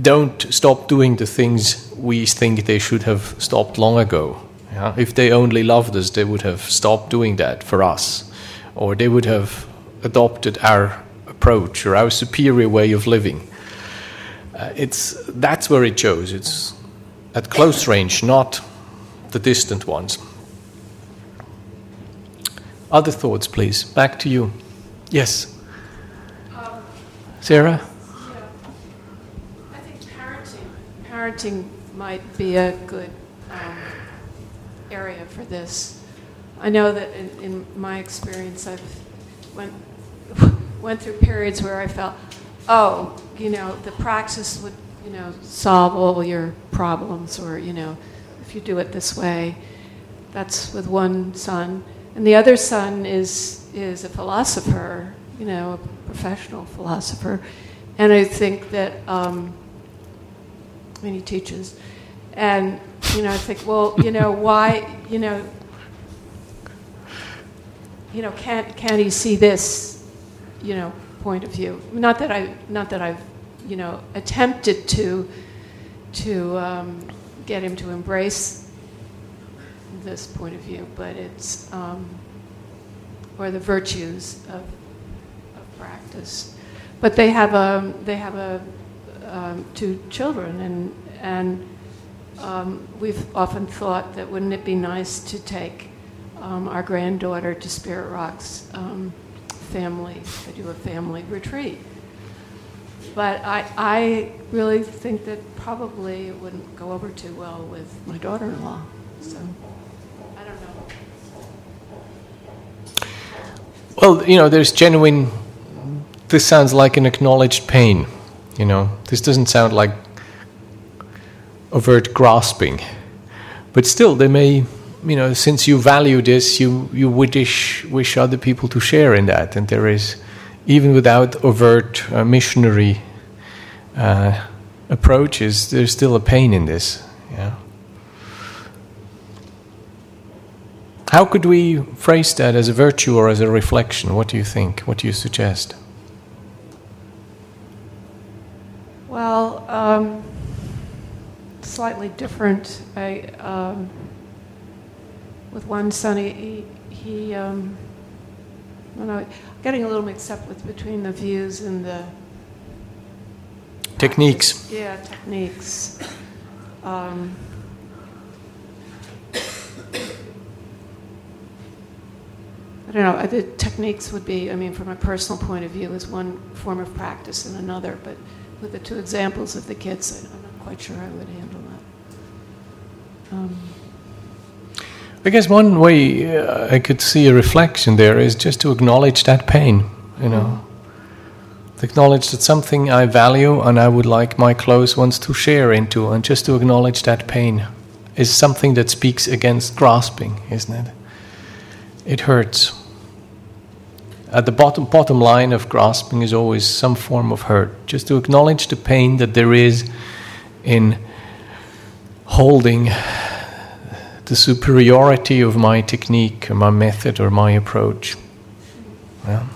don't stop doing the things we think they should have stopped long ago. Yeah? If they only loved us, they would have stopped doing that for us, or they would have adopted our approach or our superior way of living. Uh, it's that's where it shows. It's at close range, not the distant ones. Other thoughts, please. Back to you. Yes, Sarah. I think parenting, parenting might be a good um, area for this. I know that in, in my experience, I've went (laughs) went through periods where I felt, oh, you know, the praxis would, you know, solve all your problems, or you know, if you do it this way. That's with one son, and the other son is is a philosopher, you know, a professional philosopher, and I think that. Um, He teaches. And, you know, I think, well, you know, why, you know, you know, can't, can't he see this, you know, point of view? Not that I, not that I've, you know, attempted to, to um, get him to embrace this point of view, but it's, um, or the virtues of, of practice. But they have a, they have a, um, two children, and and um, we've often thought that wouldn't it be nice to take um, our granddaughter to Spirit Rock's um, family to do a family retreat. But I, I really think that probably it wouldn't go over too well with my daughter-in-law. So I don't know. Well, you know, there's genuine. This sounds like an acknowledged pain. You know, this doesn't sound like overt grasping, but still, they may. You know, since you value this, you you wish wish other people to share in that, and there is, even without overt uh, missionary uh, approaches, there's still a pain in this. Yeah. How could we phrase that as a virtue or as a reflection? What do you think? What do you suggest? Well, um, slightly different. I, um, with one son, he, he, um, I don't know, getting a little mixed up with between the views and the Techniques. yeah techniques. Um, I don't know. uh, The techniques would be, I mean, from a personal point of view, is one form of practice and another. But with the two examples of the kids, I- I'm not quite sure I would handle that. Um, guess one way uh, I could see a reflection there is just to acknowledge that pain, you know. To acknowledge that something I value and I would like my close ones to share into, and just to acknowledge that pain is something that speaks against grasping, isn't it? It hurts. At the bottom, bottom line of grasping is always some form of hurt. Just to acknowledge the pain that there is in holding the superiority of my technique or my method or my approach. Yeah.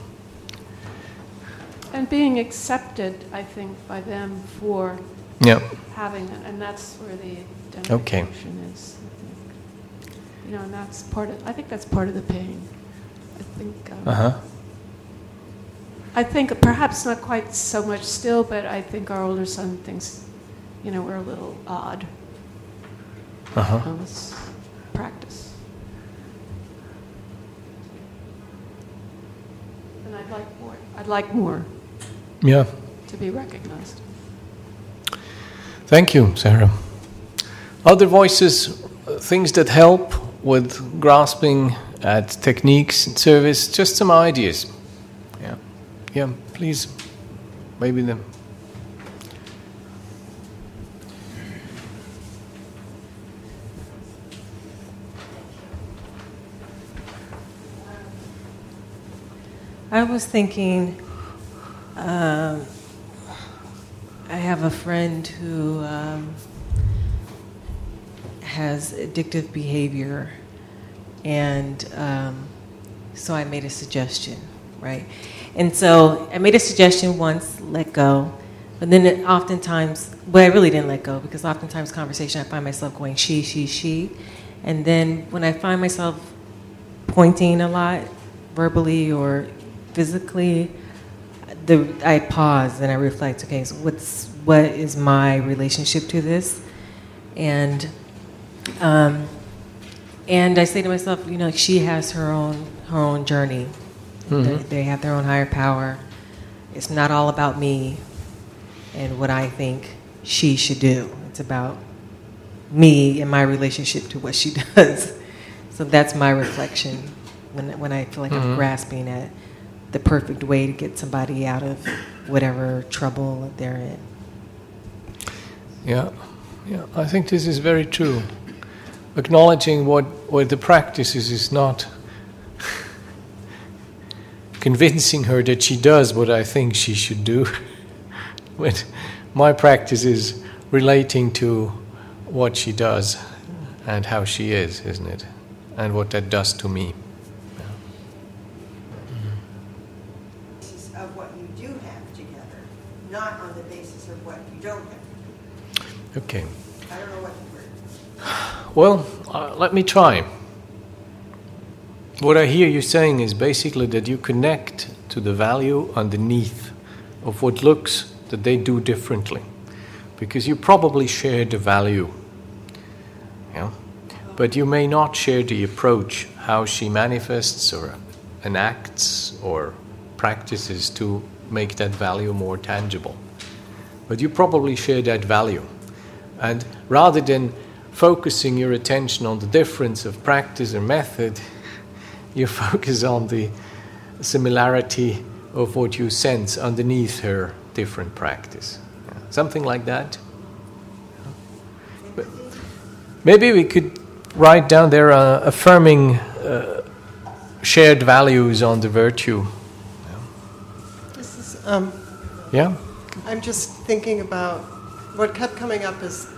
And being accepted, I think, by them for yeah. having it, and that's where the okay. is. You know, and that's part of. I think that's part of the pain. I think. Um, uh huh. I think perhaps not quite so much still, but I think our older son thinks, you know, we're a little odd. Uh huh. Um, let's practice. And I'd like more. I'd like more. Yeah. To be recognized. Thank you, Sarah. Other voices, things that help with grasping at techniques and service, just some ideas. Yeah. Please. Maybe them. I was thinking, um, I have a friend who um, has addictive behavior, and um, so I made a suggestion, right? And so I made a suggestion once, let go, but then it oftentimes, well, I really didn't let go because oftentimes conversation I find myself going she, she, she, and then when I find myself pointing a lot, verbally or physically, the, I pause and I reflect. Okay, so what's what is my relationship to this? And um, and I say to myself, you know, she has her own her own journey. Mm-hmm. They, they have their own higher power. It's not all about me and what I think she should do. It's about me and my relationship to what she (laughs) does. So that's my reflection when when I feel like Mm-hmm. I'm grasping at the perfect way to get somebody out of whatever trouble they're in. Yeah, yeah. I think this is very true. Acknowledging what, what the practice is is not convincing her that she does what I think she should do. (laughs) but my practice is relating to what she does and how she is, isn't it? And what that does to me. Of what you do have together, not on the basis of what you don't have. Okay. I don't know what the word. Well, uh, let me try. What I hear you saying is basically that you connect to the value underneath of what looks that they do differently. Because you probably share the value. Yeah? But you may not share the approach, how she manifests or enacts or practices to make that value more tangible. But you probably share that value. And rather than focusing your attention on the difference of practice or method, you focus on the similarity of what you sense underneath her different practice. Yeah. Something like that. But maybe we could write down there uh, affirming uh, shared values on the virtue. This is, um, Yeah? I'm just thinking about what kept coming up is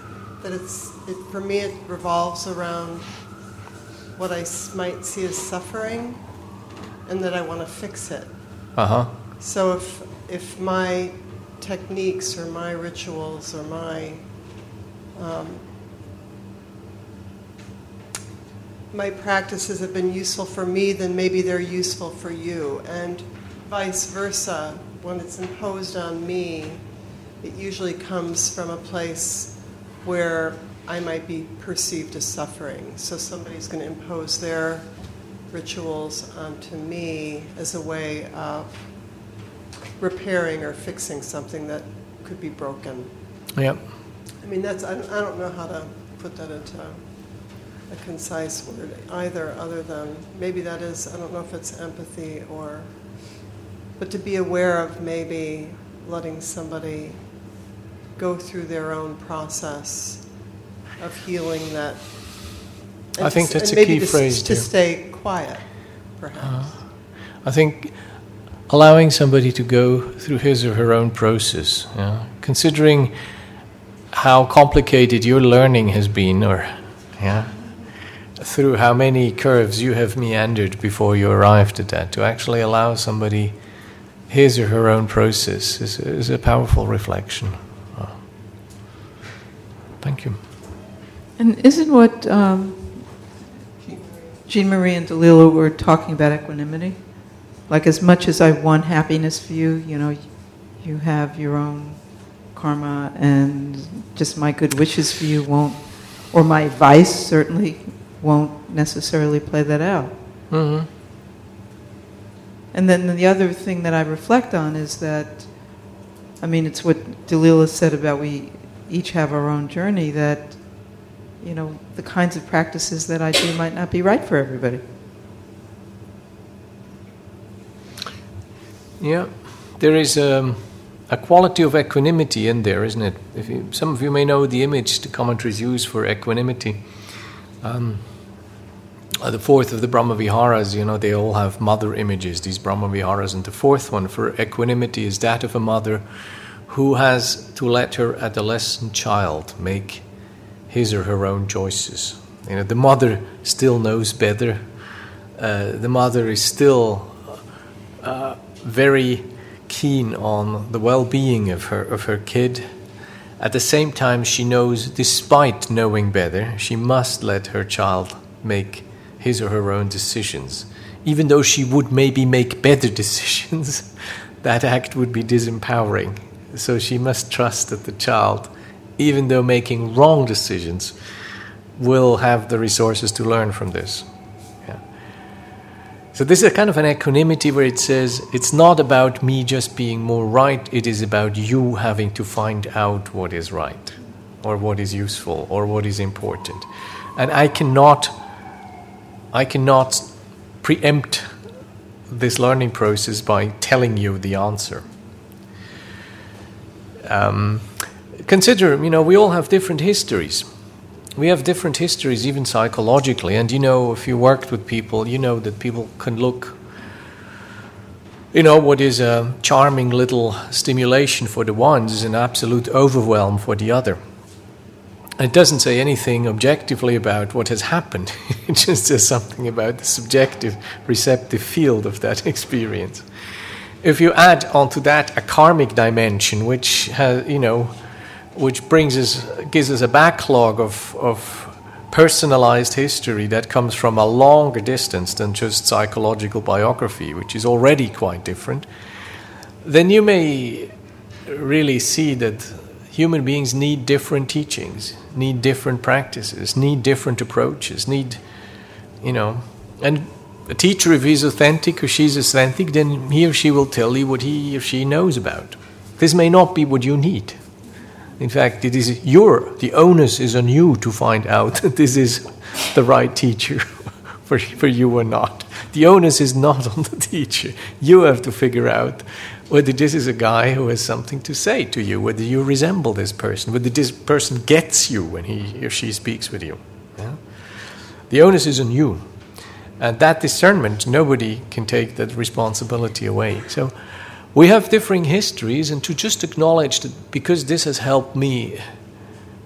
that it's, it, for me, it revolves around what I might see as suffering and that I want to fix it. Uh huh. So if, if my techniques or my rituals or my um, my practices have been useful for me, then maybe they're useful for you, and vice versa. When it's imposed on me, it usually comes from a place where I might be perceived as suffering. So somebody's going to impose their rituals onto me as a way of repairing or fixing something that could be broken. Yeah. I mean, that's, I don't, I don't know how to put that into a concise word either, other than maybe that is, I don't know if it's empathy or, but to be aware of maybe letting somebody go through their own process of healing that. I think to- that's a key to, phrase, To too. stay quiet, perhaps. I think allowing somebody to go through his or her own process, yeah, considering how complicated your learning has been, or yeah, through how many curves you have meandered before you arrived at that, to actually allow somebody his or her own process is, is a powerful reflection. Uh, Thank you. And isn't what um, Jean Marie and Delila were talking about equanimity? Like, as much as I want happiness for you, you know, you have your own karma, and just my good wishes for you won't, or my advice certainly won't necessarily play that out. Mm-hmm. And then the other thing that I reflect on is that, I mean, it's what Delila said about we each have our own journey, that, you know, the kinds of practices that I do might not be right for everybody. Yeah, there is um, a quality of equanimity in there, isn't it? You, some of you may know the image the commentaries use for equanimity. Um, uh, the fourth of the Brahma Viharas, you know, they all have mother images, these Brahma Viharas, and the fourth one for equanimity is that of a mother who has to let her adolescent child make his or her own choices. You know, the mother still knows better. Uh, the mother is still uh, very keen on the well-being of her of her kid. At the same time, she knows, despite knowing better, she must let her child make his or her own decisions. Even though she would maybe make better (laughs) decisions, that act would be disempowering. So she must trust that the child, even though making wrong decisions, will have the resources to learn from this. Yeah. So this is a kind of an equanimity where it says it's not about me just being more right, it is about you having to find out what is right or what is useful or what is important. And I cannot I cannot preempt this learning process by telling you the answer. Um, consider, you know, we all have different histories. We have different histories, even psychologically. And you know, if you worked with people, you know that people can look, you know, what is a charming little stimulation for the one is an absolute overwhelm for the other. It doesn't say anything objectively about what has happened, (laughs) it just says something about the subjective receptive field of that (laughs) experience. If you add onto that a karmic dimension, which has, you know, which brings us, gives us a backlog of, of personalized history that comes from a longer distance than just psychological biography, which is already quite different, then you may really see that human beings need different teachings, need different practices, need different approaches, need, you know, and a teacher, if he's authentic or she's authentic, then he or she will tell you what he or she knows about. This may not be what you need. In fact, it is your, the onus is on you to find out (laughs) that this is the right teacher (laughs) for, for you or not. The onus is not (laughs) on the teacher. You have to figure out whether this is a guy who has something to say to you, whether you resemble this person, whether this person gets you when he or she speaks with you. Yeah? The onus is on you. And that discernment, nobody can take that responsibility away. So we have differing histories, and to just acknowledge that because this has helped me,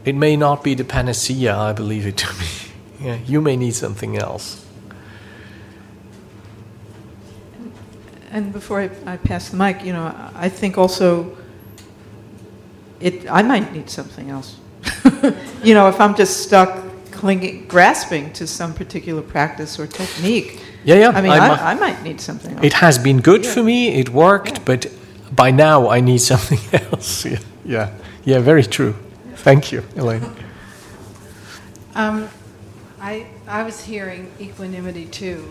it may not be the panacea I believe it to be. (laughs) Yeah, you may need something else. And before I, I pass the mic, you know, I think also it I might need something else. (laughs) you know, if I'm just stuck clinging, grasping to some particular practice or technique. Yeah, yeah. I mean, I'm I, a- I might need something else. It has been good for me, it worked, but by now I need something (laughs) else. Yeah, yeah, yeah very true. Thank you, Elaine. (laughs) Um, I, I was hearing equanimity too,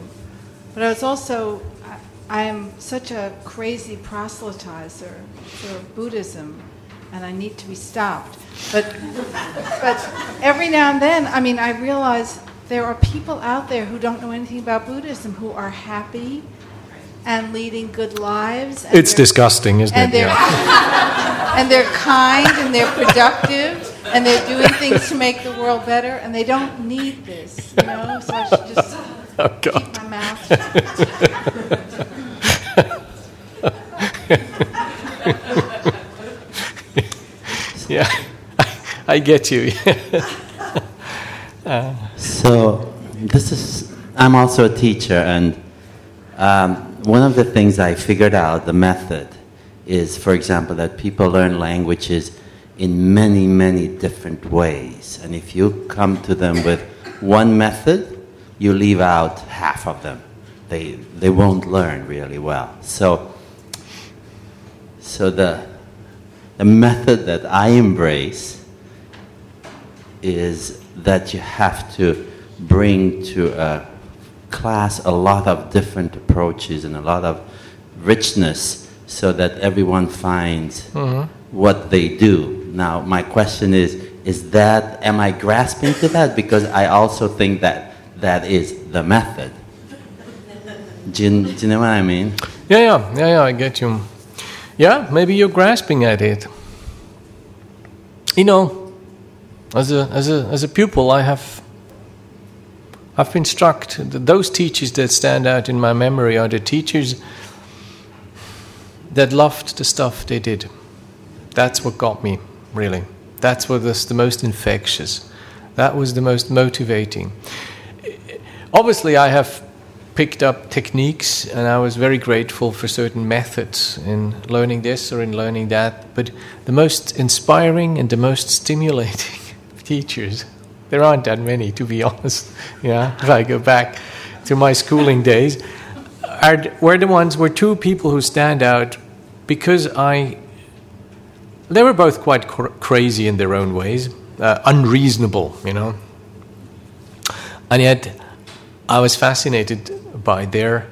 but I was also, I, I am such a crazy proselytizer for Buddhism, and I need to be stopped. But, but every now and then, I mean, I realize there are people out there who don't know anything about Buddhism who are happy and leading good lives. and It's disgusting, isn't and it? They're, (laughs) and they're kind and they're productive and they're doing things to make the world better and they don't need this, you know. So I should just (laughs) Oh, God. keep my mouth shut. (laughs) yeah, I get you. So this is. I'm also a teacher, and um, one of the things I figured out the method is, for example, that people learn languages in many, many different ways, and if you come to them with one method, you leave out half of them. They they won't learn really well. So. So the the method that I embrace is that you have to bring to a class a lot of different approaches and a lot of richness so that everyone finds Mhm. what they do. Now, my question is is that, am I grasping to that? Because I also think that that is the method. Do you, do you know what I mean? Yeah, yeah, yeah, yeah, I get you. Yeah, maybe you're grasping at it. You know, as a, as a, as a pupil, I have, I've been struck. that Those teachers that stand out in my memory are the teachers that loved the stuff they did. That's what got me, really. That's what was the most infectious. That was the most motivating. Obviously, I have picked up techniques and I was very grateful for certain methods in learning this or in learning that. But the most inspiring and the most stimulating teachers, there aren't that many to be (laughs) honest, yeah, if I go back to my schooling days, are, were the ones, were two people who stand out because I, they were both quite cr- crazy in their own ways, uh, unreasonable, you know. And yet, I was fascinated by their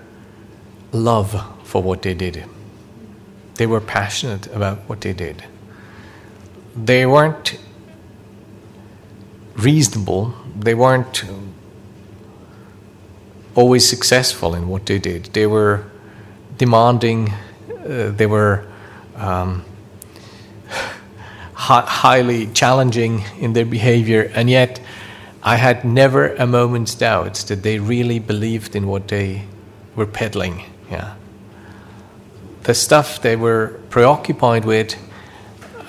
love for what they did. They were passionate about what they did. They weren't reasonable, they weren't always successful in what they did. They were demanding, uh, they were um, (laughs) hi- highly challenging in their behavior, and yet I had never a moment's doubt that they really believed in what they were peddling. Yeah. The stuff they were preoccupied with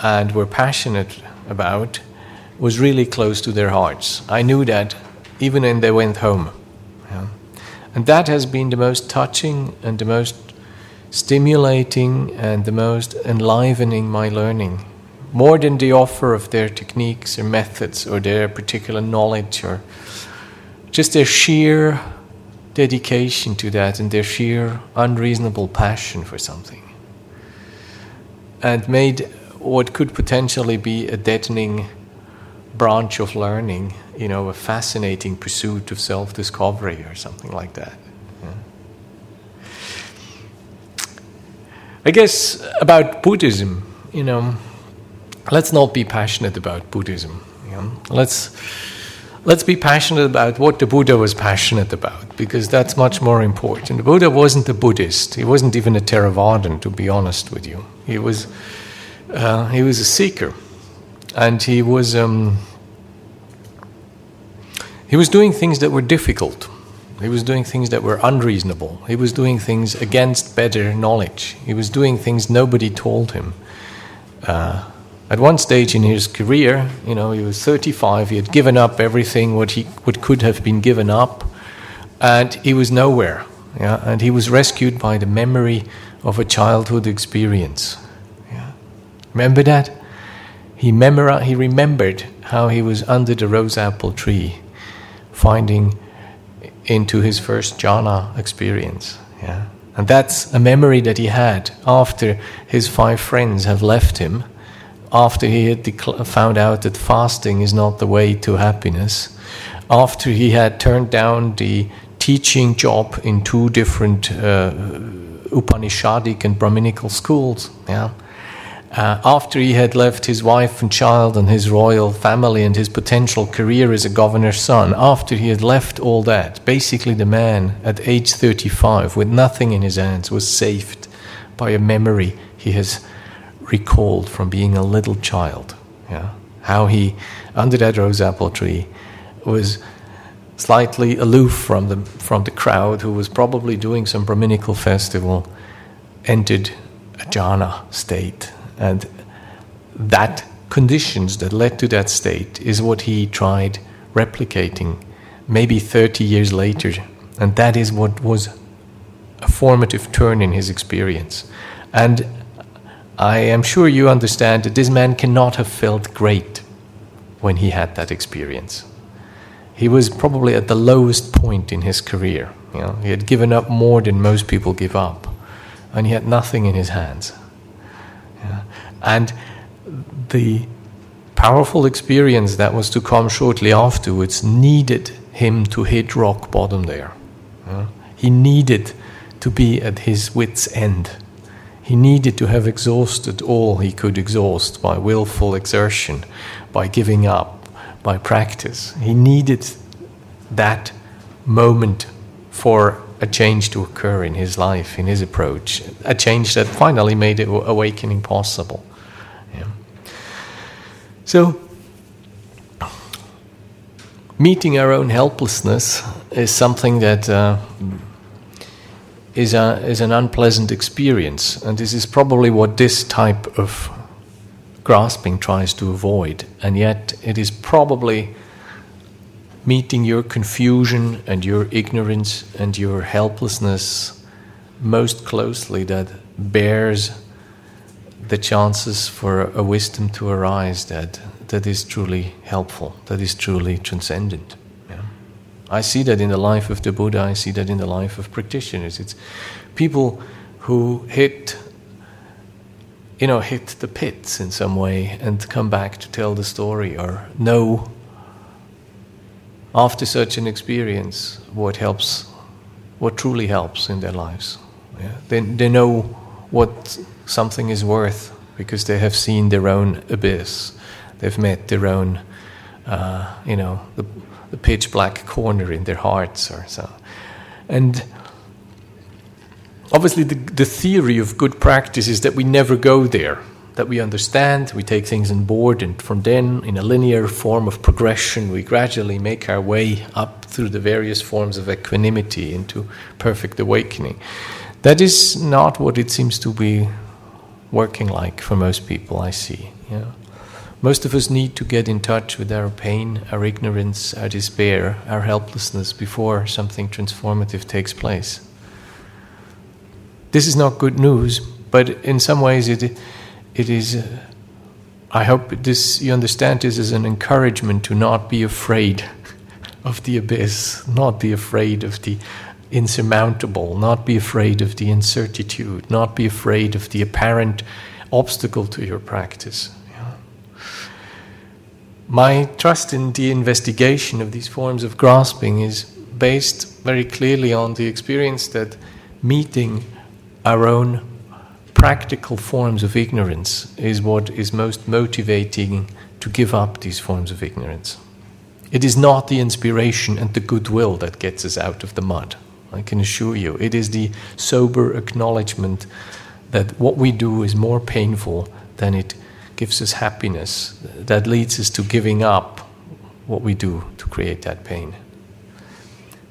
and were passionate about was really close to their hearts. I knew that even when they went home. Yeah. And that has been the most touching and the most stimulating and the most enlivening my learning more than the offer of their techniques or methods or their particular knowledge or just their sheer dedication to that and their sheer unreasonable passion for something. And made what could potentially be a deadening branch of learning, you know, a fascinating pursuit of self discovery or something like that. Yeah. I guess about Buddhism, you know, let's not be passionate about Buddhism. You know? Let's let's be passionate about what the Buddha was passionate about, because that's much more important. The Buddha wasn't a Buddhist; he wasn't even a Theravadan, to be honest with you. He was uh, he was a seeker, and he was um, he was doing things that were difficult. He was doing things that were unreasonable. He was doing things against better knowledge. He was doing things nobody told him. Uh, at one stage in his career, you know, he was 35. He had given up everything what he what could have been given up, and he was nowhere. Yeah, and he was rescued by the memory of a childhood experience. Yeah. Remember that? He memori- He remembered how he was under the rose apple tree, finding into his first jhana experience. Yeah. And that's a memory that he had after his five friends have left him, after he had found out that fasting is not the way to happiness, after he had turned down the teaching job in two different uh, Upanishadic and Brahminical schools. Yeah. Uh, after he had left his wife and child and his royal family and his potential career as a governor's son, after he had left all that, basically the man at age 35 with nothing in his hands was saved by a memory he has recalled from being a little child. Yeah? How he, under that rose apple tree, was slightly aloof from the, from the crowd who was probably doing some Brahminical festival, entered a jhana state and that conditions that led to that state is what he tried replicating maybe 30 years later. And that is what was a formative turn in his experience. And I am sure you understand that this man cannot have felt great when he had that experience. He was probably at the lowest point in his career. You know, he had given up more than most people give up, and he had nothing in his hands. And the powerful experience that was to come shortly afterwards needed him to hit rock bottom there. He needed to be at his wits' end. He needed to have exhausted all he could exhaust by willful exertion, by giving up, by practice. He needed that moment for a change to occur in his life, in his approach, a change that finally made awakening possible. So, meeting our own helplessness is something that uh, is, a, is an unpleasant experience, and this is probably what this type of grasping tries to avoid, and yet it is probably meeting your confusion and your ignorance and your helplessness most closely that bears the chances for a wisdom to arise that, that is truly helpful, that is truly transcendent. Yeah. I see that in the life of the Buddha, I see that in the life of practitioners. It's people who hit you know, hit the pits in some way and come back to tell the story or know after such an experience what helps, what truly helps in their lives. Yeah? They, they know what something is worth because they have seen their own abyss. They've met their own, uh, you know, the, the pitch black corner in their hearts or so. And obviously, the, the theory of good practice is that we never go there, that we understand, we take things on board, and from then, in a linear form of progression, we gradually make our way up through the various forms of equanimity into perfect awakening. That is not what it seems to be working like for most people, I see. Most of us need to get in touch with our pain, our ignorance, our despair, our helplessness before something transformative takes place. This is not good news, but in some ways it, it is. Uh, I hope this you understand this as an encouragement to not be afraid (laughs) of the abyss, not be afraid of the insurmountable, not be afraid of the incertitude, not be afraid of the apparent obstacle to your practice. My trust in the investigation of these forms of grasping is based very clearly on the experience that meeting our own practical forms of ignorance is what is most motivating to give up these forms of ignorance. It is not the inspiration and the goodwill that gets us out of the mud. I can assure you. It is the sober acknowledgement that what we do is more painful than it gives us happiness, that leads us to giving up what we do to create that pain.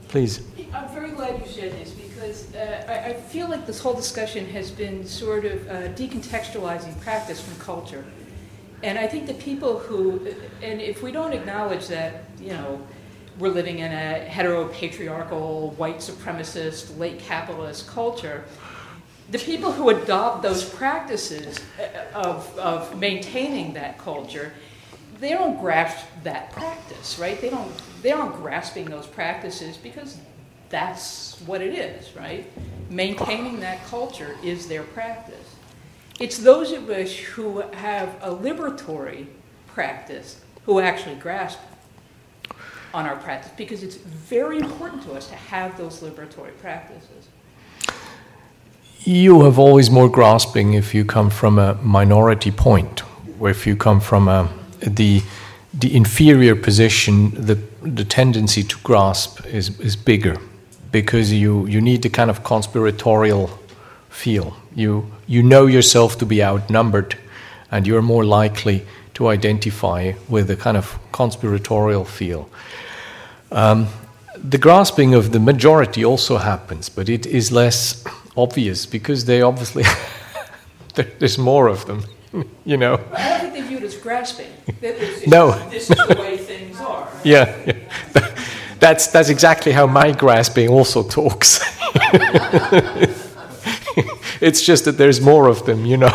Please. I'm very glad you said this because uh, I, I, feel like this whole discussion has been sort of uh, decontextualizing practice from culture. And I think the people who, and if we don't acknowledge that, you know, we're living in a heteropatriarchal, white supremacist, late capitalist culture. The people who adopt those practices uh, of, of maintaining that culture, they don't grasp that practice, right? They don't, they aren't grasping those practices because that's what it is, right? Maintaining that culture is their practice. It's those of us who have a liberatory practice who actually grasp on our practice because it's very important to us to have those liberatory practices. you have always more grasping if you come from a minority point, or if you come from a, the the inferior position, the the tendency to grasp is is bigger, because you you need the kind of conspiratorial feel. You you know yourself to be outnumbered, and you're more likely to identify with a kind of conspiratorial feel. Um, the grasping of the majority also happens, but it is less obvious because they obviously (laughs) there's more of them, (laughs) you know. I don't think they view it as grasping. It's, no. This is the way things are. (laughs) Yeah, yeah. That's, that's exactly how my grasping also talks. it's just that there's more of them, you know.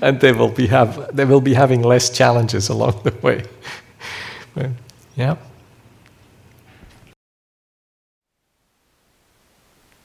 and they will be have they will be having less challenges along the way. But, yeah.